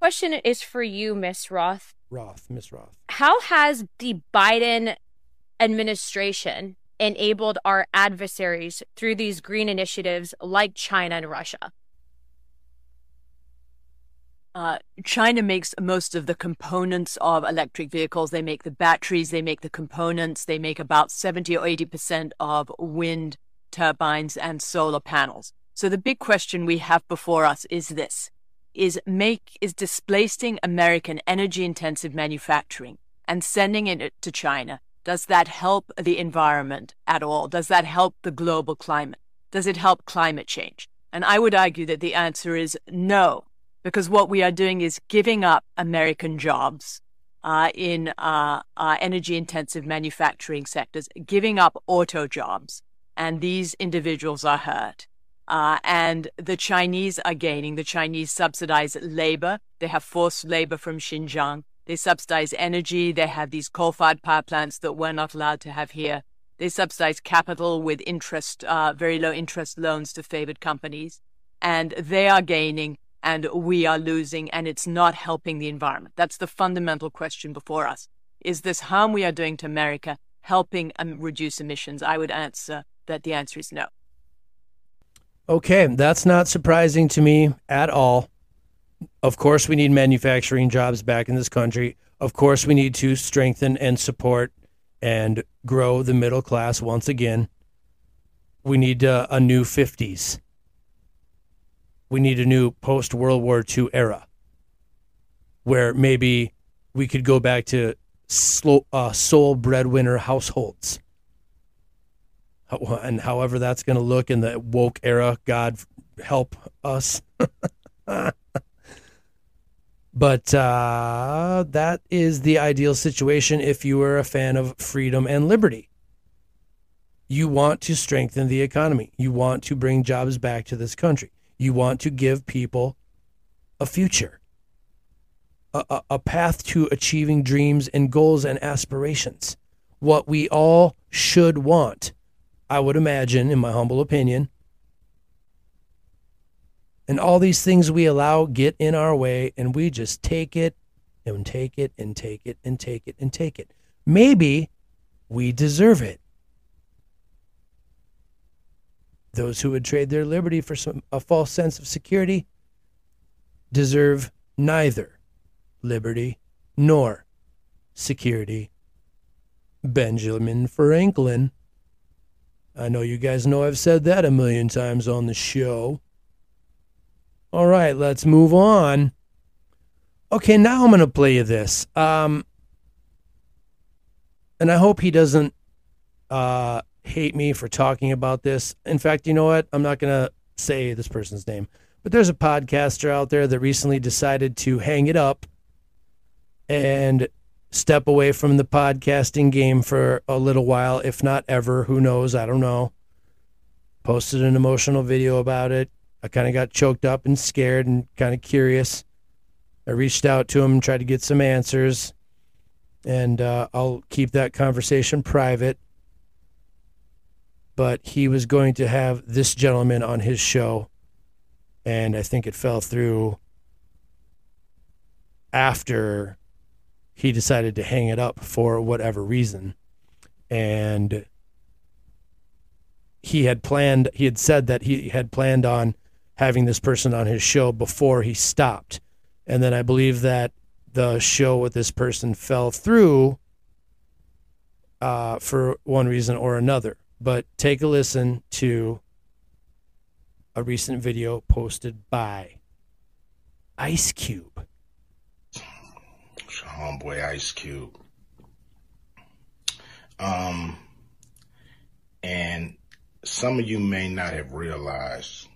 Question is for you, Miss Roth. Roth, Miss Roth. How has the Biden administration enabled our adversaries through these green initiatives like China and Russia? Uh, China makes most of the components of electric vehicles. They make the batteries, they make the components, they make about 70 or 80% of wind turbines and solar panels. So the big question we have before us is this is make is displacing American energy intensive manufacturing and sending it to China. Does that help the environment at all? Does that help the global climate? Does it help climate change? And I would argue that the answer is no, because what we are doing is giving up American jobs uh, in uh, uh, energy intensive manufacturing sectors, giving up auto jobs, and these individuals are hurt. Uh, and the Chinese are gaining. The Chinese subsidize labor. They have forced labor from Xinjiang. They subsidize energy. They have these coal fired power plants that we're not allowed to have here. They subsidize capital with interest, uh, very low interest loans to favored companies. And they are gaining and we are losing, and it's not helping the environment. That's the fundamental question before us. Is this harm we are doing to America helping um, reduce emissions? I would answer that the answer is no. Okay, that's not surprising to me at all. Of course, we need manufacturing jobs back in this country. Of course, we need to strengthen and support and grow the middle class once again. We need uh, a new 50s. We need a new post World War II era where maybe we could go back to slow, uh, sole breadwinner households and however that's going to look in the woke era, God help us. but uh, that is the ideal situation if you are a fan of freedom and liberty. You want to strengthen the economy. You want to bring jobs back to this country. You want to give people a future, a, a, a path to achieving dreams and goals and aspirations. What we all should want. I would imagine, in my humble opinion. And all these things we allow get in our way, and we just take it and take it and take it and take it and take it. Maybe we deserve it. Those who would trade their liberty for some, a false sense of security deserve neither liberty nor security. Benjamin Franklin. I know you guys know I've said that a million times on the show. All right, let's move on. Okay, now I'm going to play you this. Um, and I hope he doesn't uh, hate me for talking about this. In fact, you know what? I'm not going to say this person's name, but there's a podcaster out there that recently decided to hang it up and step away from the podcasting game for a little while, if not ever. Who knows? I don't know. Posted an emotional video about it. I kind of got choked up and scared and kind of curious. I reached out to him and tried to get some answers, and uh, I'll keep that conversation private. But he was going to have this gentleman on his show, and I think it fell through after he decided to hang it up for whatever reason. And he had planned, he had said that he had planned on having this person on his show before he stopped. And then I believe that the show with this person fell through uh, for one reason or another. But take a listen to a recent video posted by Ice Cube. Homeboy Ice Cube. Um, and some of you may not have realized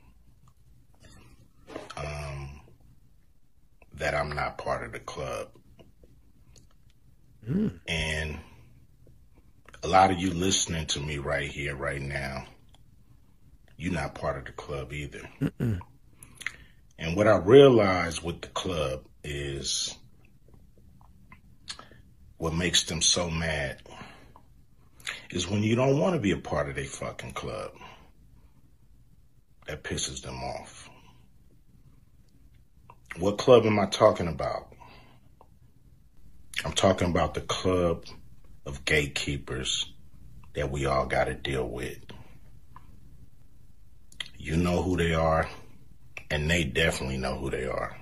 um, that I'm not part of the club. Mm. And a lot of you listening to me right here, right now, you're not part of the club either. Mm-mm. And what I realized with the club is what makes them so mad is when you don't want to be a part of their fucking club. That pisses them off. What club am I talking about? I'm talking about the club of gatekeepers that we all got to deal with. You know who they are, and they definitely know who they are.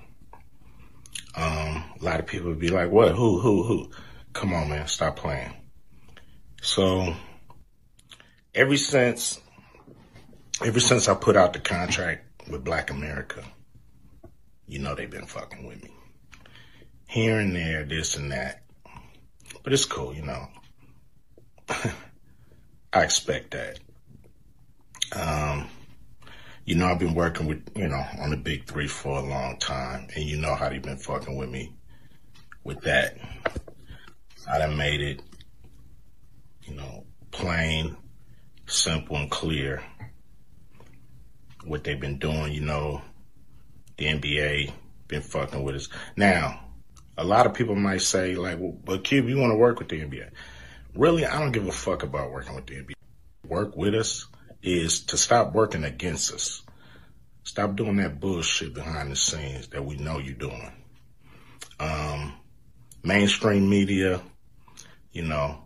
Um, a lot of people would be like, "What? Who? Who? Who?" Come on, man, stop playing. So, ever since, ever since I put out the contract with Black America, you know they've been fucking with me. Here and there, this and that. But it's cool, you know. I expect that. Um, you know, I've been working with, you know, on the big three for a long time, and you know how they've been fucking with me with that. I done made it, you know, plain, simple, and clear what they've been doing, you know, the NBA been fucking with us. Now, a lot of people might say, like, well, but Cube, you want to work with the NBA. Really, I don't give a fuck about working with the NBA. Work with us is to stop working against us. Stop doing that bullshit behind the scenes that we know you're doing. Um, mainstream media, you know,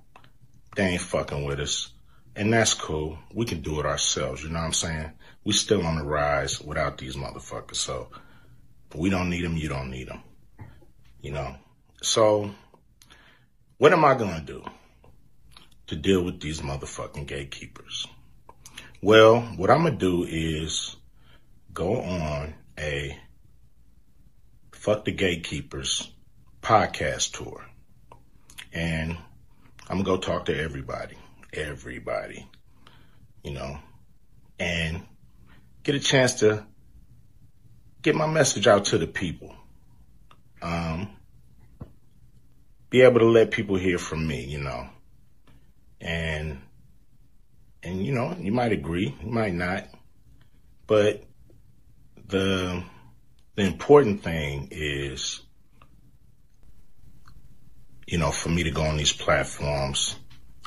they ain't fucking with us. And that's cool. We can do it ourselves. You know what I'm saying? We still on the rise without these motherfuckers. So we don't need them. You don't need them. You know? So what am I going to do to deal with these motherfucking gatekeepers? Well, what I'm going to do is go on a fuck the gatekeepers podcast tour. And I'm to go talk to everybody, everybody, you know, and get a chance to get my message out to the people. Um, be able to let people hear from me, you know, and, and, you know, you might agree, you might not, but the, the important thing is, you know, for me to go on these platforms,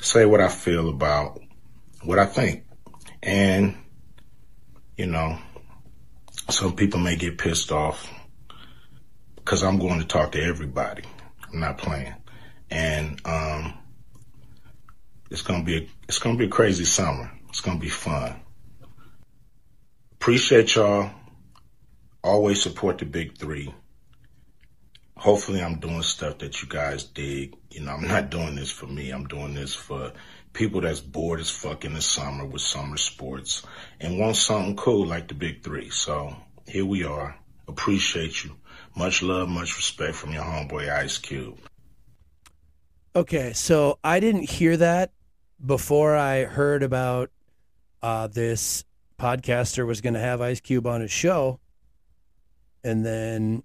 say what I feel about what I think. And, you know, some people may get pissed off because I'm going to talk to everybody. I'm not playing. And, um, it's going to be, a, it's going to be a crazy summer. It's going to be fun. Appreciate y'all. Always support the big three. Hopefully I'm doing stuff that you guys dig. You know, I'm not doing this for me. I'm doing this for people that's bored as fuck in the summer with summer sports and want something cool like the big three. So here we are. Appreciate you. Much love, much respect from your homeboy Ice Cube. Okay, so I didn't hear that before I heard about uh, this podcaster was going to have Ice Cube on his show, and then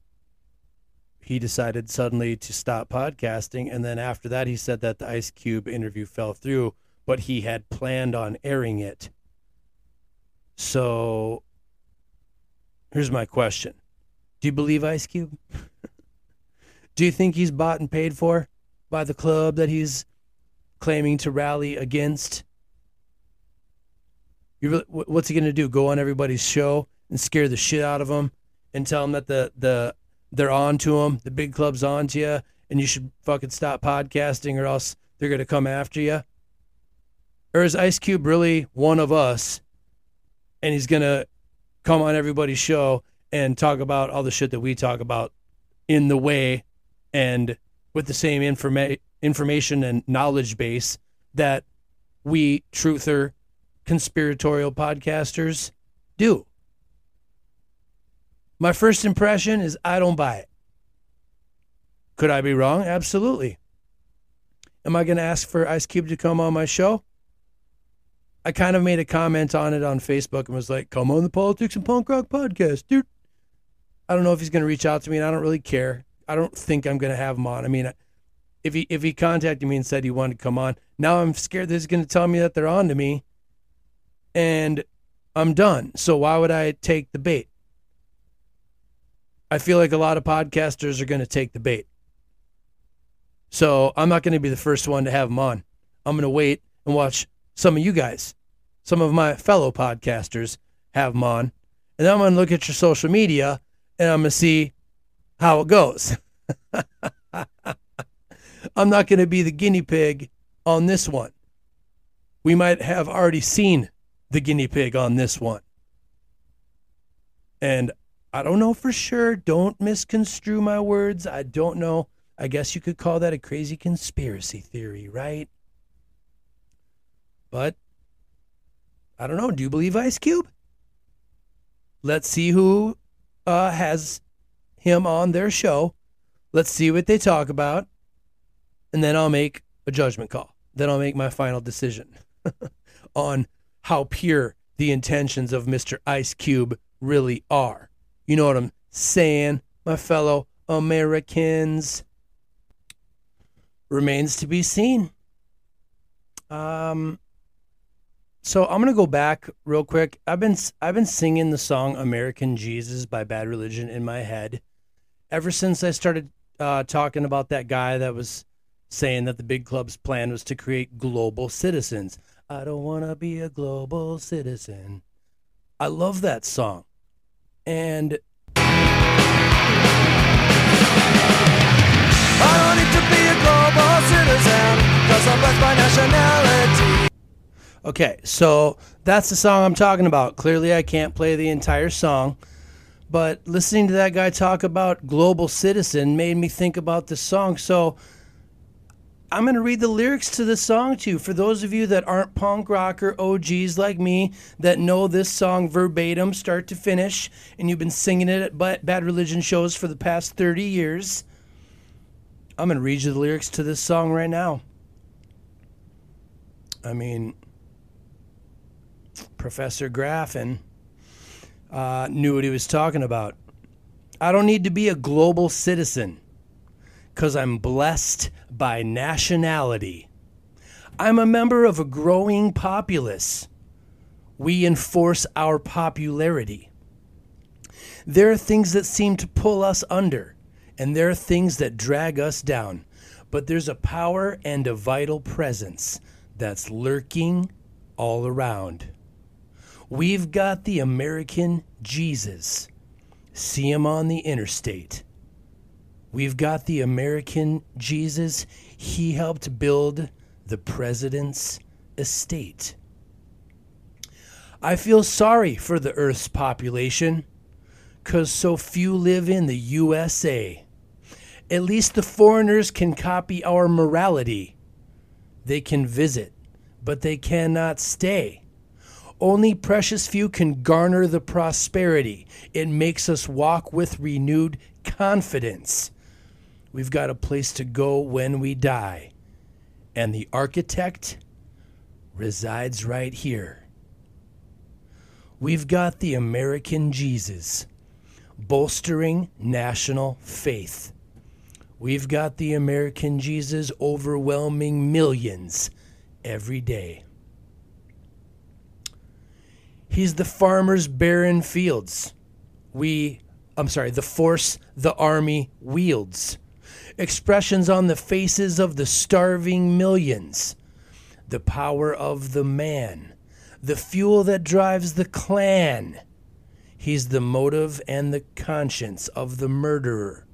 he decided suddenly to stop podcasting, and then after that he said that the Ice Cube interview fell through, but he had planned on airing it. So here's my question: Do you believe Ice Cube? Do you think he's bought and paid for? by the club that he's claiming to rally against? Really, what's he going to do? Go on everybody's show and scare the shit out of them and tell them that the the they're on to him, the big club's on to you, and you should fucking stop podcasting or else they're going to come after you? Or is Ice Cube really one of us and he's going to come on everybody's show and talk about all the shit that we talk about in the way and with the same informa- information and knowledge base that we truther conspiratorial podcasters do. My first impression is I don't buy it. Could I be wrong? Absolutely. Am I going to ask for Ice Cube to come on my show? I kind of made a comment on it on Facebook and was like, come on the Politics and Punk Rock podcast, dude. I don't know if he's going to reach out to me, and I don't really care. I don't think I'm going to have him on. I mean, if he if he contacted me and said he wanted to come on, now I'm scared that he's going to tell me that they're on to me, and I'm done. So why would I take the bait? I feel like a lot of podcasters are going to take the bait. So I'm not going to be the first one to have him on. I'm going to wait and watch some of you guys, some of my fellow podcasters have him on. And then I'm going to look at your social media and I'm going to see how it goes. I'm not going to be the guinea pig on this one. We might have already seen the guinea pig on this one. And I don't know for sure. Don't misconstrue my words. I don't know. I guess you could call that a crazy conspiracy theory, right? But I don't know. Do you believe Ice Cube? Let's see who uh, has him on their show. Let's see what they talk about. And then I'll make a judgment call. Then I'll make my final decision on how pure the intentions of Mr. Ice Cube really are. You know what I'm saying, my fellow Americans? Remains to be seen. Um, so I'm gonna go back real quick. I've been I've been singing the song "American Jesus" by Bad Religion in my head ever since I started uh, talking about that guy that was saying that the big club's plan was to create global citizens. I don't want to be a global citizen. I love that song. And I don't need to be a global citizen because I'm blessed by nationality. Okay, so that's the song I'm talking about. Clearly, I can't play the entire song, but listening to that guy talk about global citizen made me think about this song. So I'm going to read the lyrics to this song to you. For those of you that aren't punk rocker OGs like me that know this song verbatim, start to finish, and you've been singing it at Bad Religion shows for the past 30 years, I'm going to read you the lyrics to this song right now. I mean, Professor Graffin uh, knew what he was talking about. I don't need to be a global citizen because I'm blessed by nationality. I'm a member of a growing populace. We enforce our popularity. There are things that seem to pull us under, and there are things that drag us down. But there's a power and a vital presence that's lurking all around. We've got the American Jesus. See him on the interstate. We've got the American Jesus. He helped build the president's estate. I feel sorry for the Earth's population because so few live in the USA. At least the foreigners can copy our morality. They can visit, but they cannot stay. Only precious few can garner the prosperity. It makes us walk with renewed confidence. We've got a place to go when we die. And the architect resides right here. We've got the American Jesus, bolstering national faith. We've got the American Jesus overwhelming millions every day. He's the farmer's barren fields. We, I'm sorry, the force the army wields. Expressions on the faces of the starving millions. The power of the man. The fuel that drives the clan. He's the motive and the conscience of the murderer.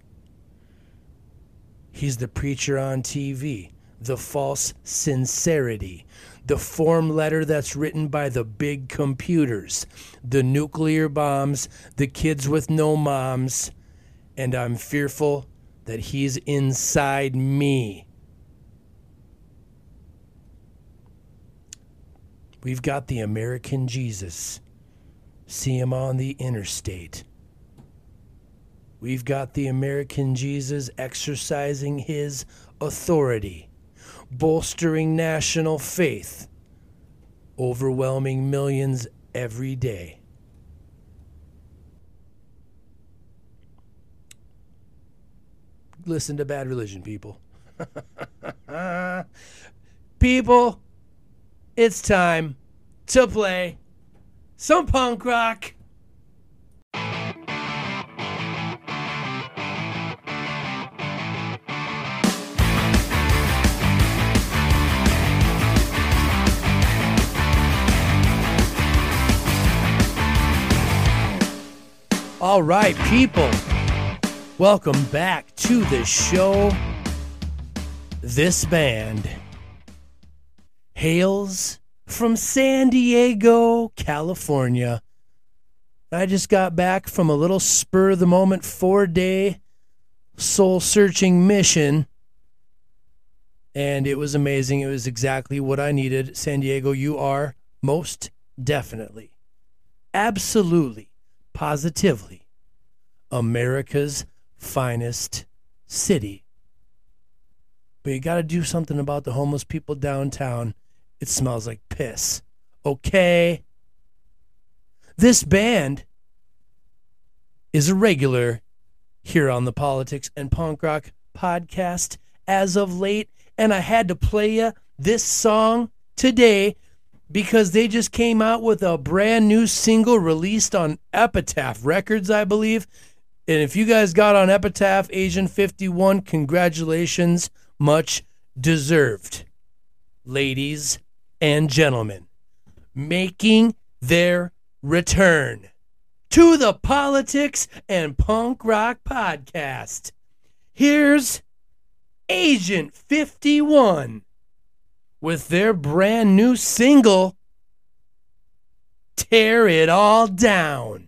He's the preacher on TV, the false sincerity, the form letter that's written by the big computers, the nuclear bombs, the kids with no moms, and I'm fearful that he's inside me. We've got the American Jesus. See him on the interstate. We've got the American Jesus exercising his authority, bolstering national faith, overwhelming millions every day. Listen to Bad Religion, people. people, it's time to play some punk rock. All right, people. Welcome back to the show. This band hails from San Diego, California. I just got back from a little spur of the moment four day soul searching mission. And it was amazing. It was exactly what I needed. San Diego, you are most definitely, absolutely, positively America's finest city. But you got to do something about the homeless people downtown. It smells like piss. Okay? This band is a regular here on the Politics and Punk Rock podcast as of late, and I had to play you this song today because they just came out with a brand new single released on Epitaph Records, I believe. And if you guys got on Epitaph Agent 51, congratulations. Much deserved. Ladies and gentlemen, making their return to the Politics and Punk Rock Podcast. Here's Agent 51 with their brand new single, Tear It All Down.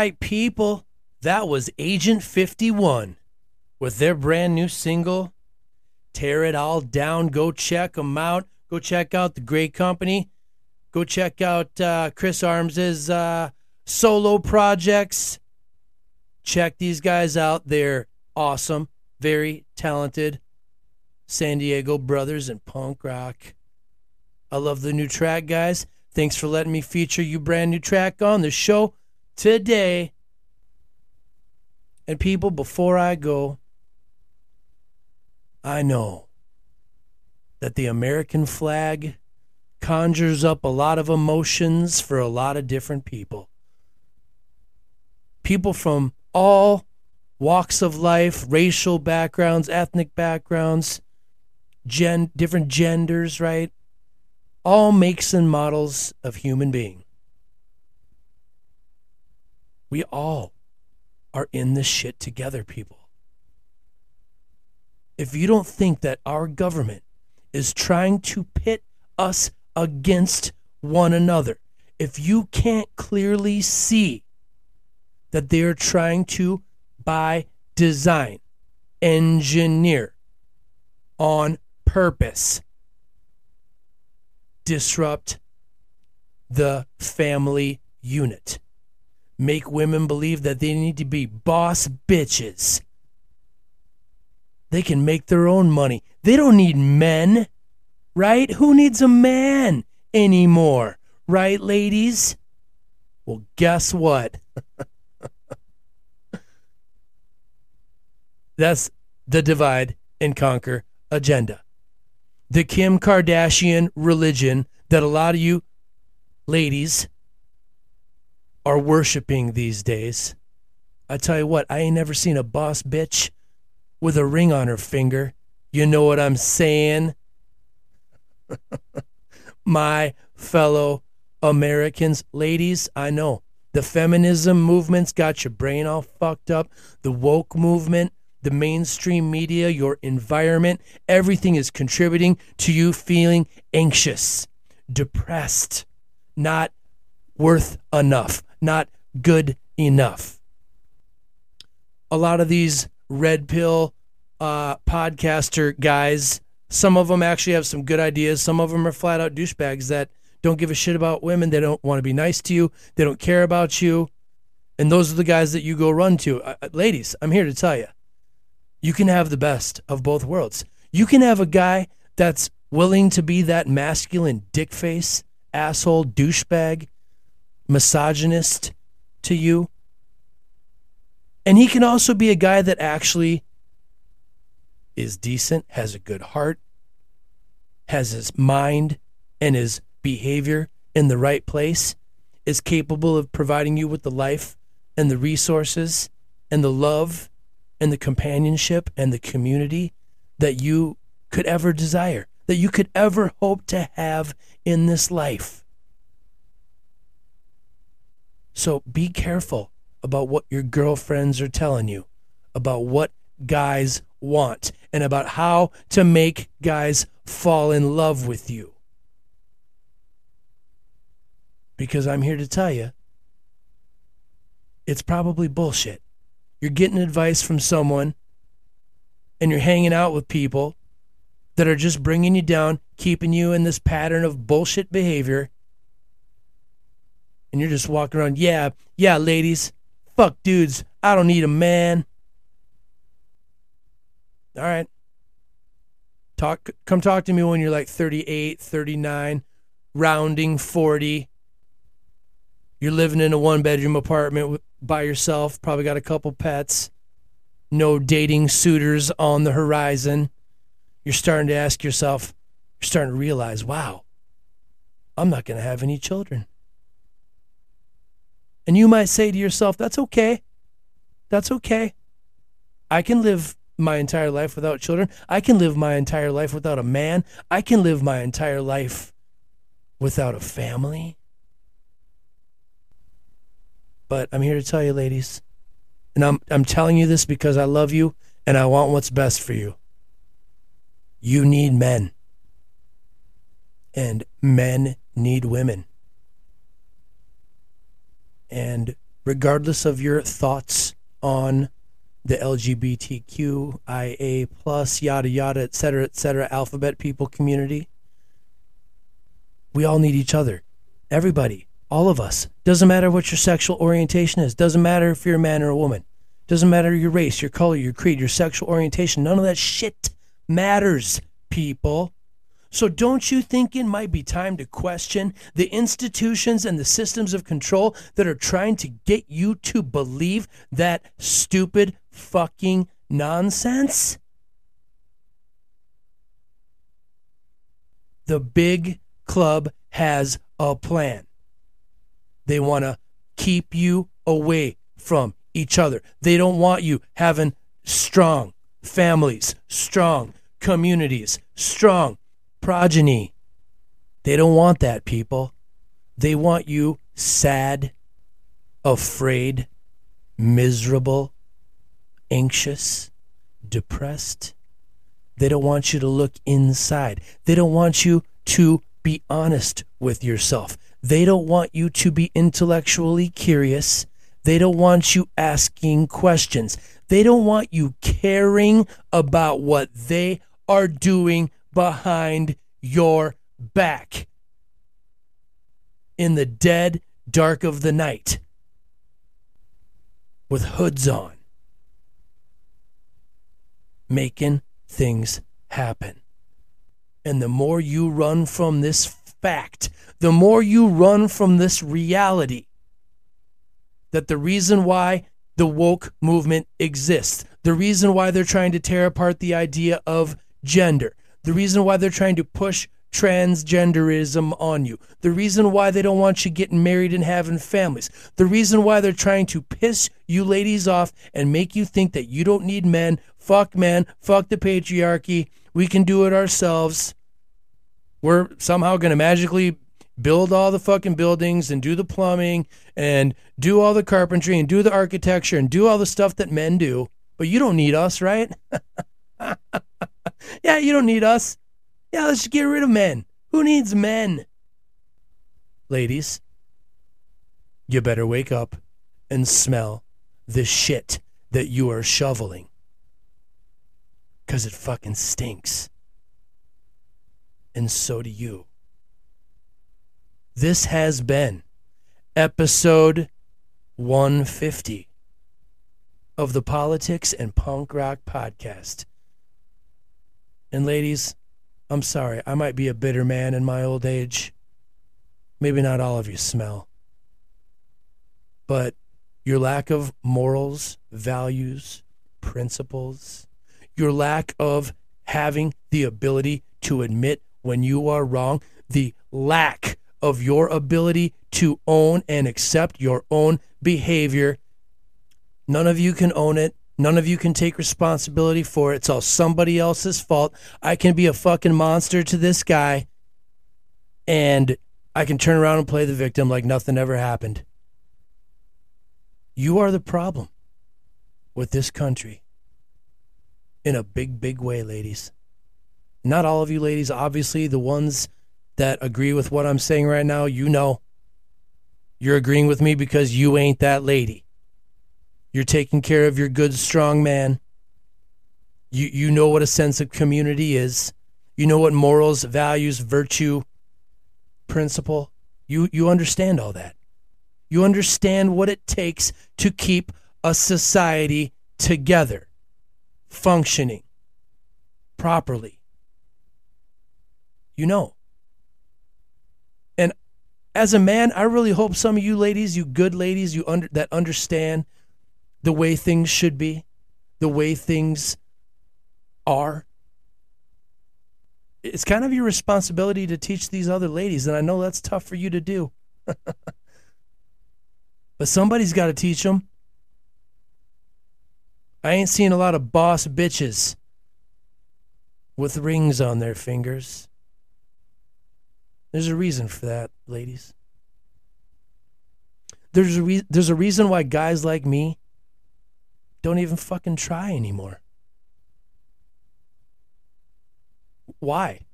Right, people. That was Agent 51 with their brand new single, Tear It All Down. Go check them out. Go check out the great company. Go check out uh, Chris Arms's uh, solo projects. Check these guys out. They're awesome, very talented. San Diego brothers in punk rock. I love the new track, guys. Thanks for letting me feature you brand new track on the show today. And people, before I go, I know that the American flag conjures up a lot of emotions for a lot of different people. People from all walks of life, racial backgrounds, ethnic backgrounds, gen- different genders, right? All makes and models of human being. We all are in this shit together, people. If you don't think that our government is trying to pit us against one another, if you can't clearly see that they're trying to, by design, engineer on purpose, disrupt the family unit. Make women believe that they need to be boss bitches. They can make their own money. They don't need men, right? Who needs a man anymore? Right, ladies? Well, guess what? That's the divide and conquer agenda. The Kim Kardashian religion that a lot of you ladies are worshiping these days. I tell you what, I ain't never seen a boss bitch with a ring on her finger. You know what I'm saying? My fellow Americans, ladies, I know the feminism movement's got your brain all fucked up. The woke movement, the mainstream media, your environment, everything is contributing to you feeling anxious, depressed, not worth enough, not good enough. A lot of these red pill uh, podcaster guys, some of them actually have some good ideas. Some of them are flat out douchebags that don't give a shit about women. They don't want to be nice to you. They don't care about you. And those are the guys that you go run to. Uh, ladies, I'm here to tell you you can have the best of both worlds. You can have a guy that's willing to be that masculine dick face, asshole, douchebag, misogynist to you. And he can also be a guy that actually is decent, has a good heart, has his mind and his behavior in the right place, is capable of providing you with the life and the resources and the love and the companionship and the community that you could ever desire, that you could ever hope to have in this life. So be careful about what your girlfriends are telling you, about what guys want, and about how to make guys fall in love with you. Because I'm here to tell you, it's probably bullshit you're getting advice from someone and you're hanging out with people that are just bringing you down, keeping you in this pattern of bullshit behavior. And you're just walking around, yeah, yeah, ladies, fuck dudes, I don't need a man. All right. Talk come talk to me when you're like 38, 39, rounding 40. You're living in a one bedroom apartment by yourself, probably got a couple pets, no dating suitors on the horizon. You're starting to ask yourself, you're starting to realize, wow, I'm not going to have any children. And you might say to yourself, that's okay. That's okay. I can live my entire life without children. I can live my entire life without a man. I can live my entire life without a family. But I'm here to tell you, ladies, and I'm I'm telling you this because I love you and I want what's best for you. You need men. And men need women. And regardless of your thoughts on the LGBTQIA plus yada yada et cetera et cetera alphabet people community. We all need each other. Everybody, all of us. Doesn't matter what your sexual orientation is. Doesn't matter if you're a man or a woman. Doesn't matter your race, your color, your creed, your sexual orientation. None of that shit matters, people. So don't you think it might be time to question the institutions and the systems of control that are trying to get you to believe that stupid fucking nonsense? The big club has a plan. They want to keep you away from each other. They don't want you having strong families, strong communities, strong progeny. They don't want that, people. They want you sad, afraid, miserable, anxious, depressed. They don't want you to look inside. They don't want you to be honest with yourself. They don't want you to be intellectually curious. They don't want you asking questions. They don't want you caring about what they are doing behind your back in the dead dark of the night with hoods on, making things happen. And the more you run from this fact, the more you run from this reality that the reason why the woke movement exists, the reason why they're trying to tear apart the idea of gender, the reason why they're trying to push transgenderism on you, the reason why they don't want you getting married and having families, the reason why they're trying to piss you ladies off and make you think that you don't need men, fuck men, fuck the patriarchy, we can do it ourselves. We're somehow going to magically build all the fucking buildings and do the plumbing and do all the carpentry and do the architecture and do all the stuff that men do. But you don't need us, right? yeah, you don't need us. Yeah, let's just get rid of men. Who needs men? Ladies, you better wake up and smell the shit that you are shoveling. Because it fucking stinks. And so do you. This has been episode 150 of the Politics and Punk Rock Podcast. And ladies, I'm sorry, I might be a bitter man in my old age. Maybe not all of you smell. But your lack of morals, values, principles, your lack of having the ability to admit when you are wrong, the lack of your ability to own and accept your own behavior. None of you can own it. None of you can take responsibility for it. It's all somebody else's fault. I can be a fucking monster to this guy and I can turn around and play the victim like nothing ever happened. You are the problem with this country in a big, big way, ladies. Not all of you ladies, obviously, the ones that agree with what I'm saying right now, you know. You're agreeing with me because you ain't that lady. You're taking care of your good, strong man. You, you know what a sense of community is. You know what morals, values, virtue, principle. You, you understand all that. You understand what it takes to keep a society together, functioning properly. You know. And as a man, I really hope some of you ladies, you good ladies, you under, that understand the way things should be, the way things are. It's kind of your responsibility to teach these other ladies, and I know that's tough for you to do. but somebody's got to teach them. I ain't seen a lot of boss bitches with rings on their fingers. There's a reason for that, ladies. There's a re- there's a reason why guys like me don't even fucking try anymore. Why?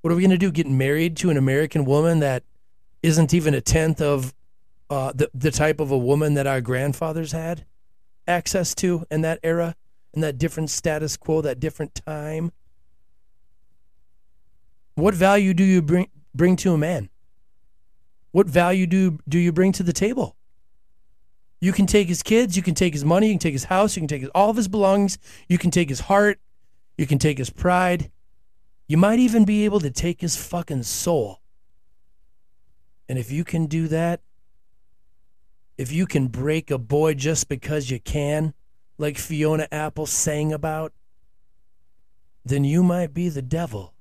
What are we going to do? Get married to an American woman that isn't even a tenth of uh, the the type of a woman that our grandfathers had access to in that era, in that different status quo, that different time. What value do you bring bring to a man? What value do do you bring to the table? You can take his kids, you can take his money, you can take his house, you can take his, all of his belongings, you can take his heart, you can take his pride. You might even be able to take his fucking soul. And if you can do that, if you can break a boy just because you can, like Fiona Apple sang about, then you might be the devil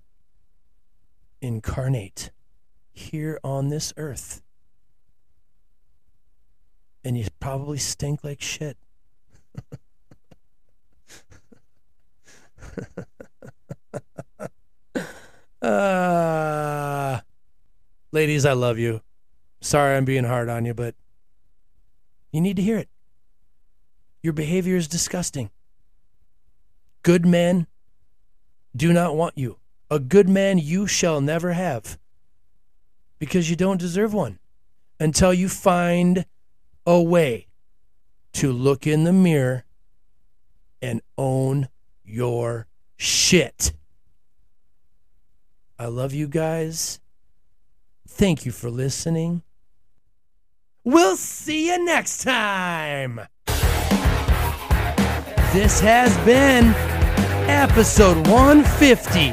incarnate here on this earth. And you probably stink like shit. uh, ladies, I love you. Sorry I'm being hard on you, but you need to hear it. Your behavior is disgusting. Good men do not want you. A good man you shall never have because you don't deserve one until you find a way to look in the mirror and own your shit. I love you guys. Thank you for listening. We'll see you next time. This has been episode 150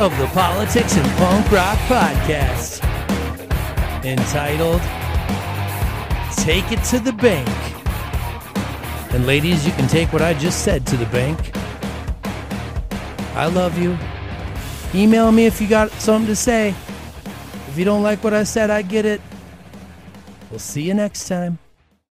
of the Politics and Punk Rock Podcast, entitled Take It to the Bank. And ladies, you can take what I just said to the bank. I love you. Email me if you got something to say. If you don't like what I said, I get it. We'll see you next time.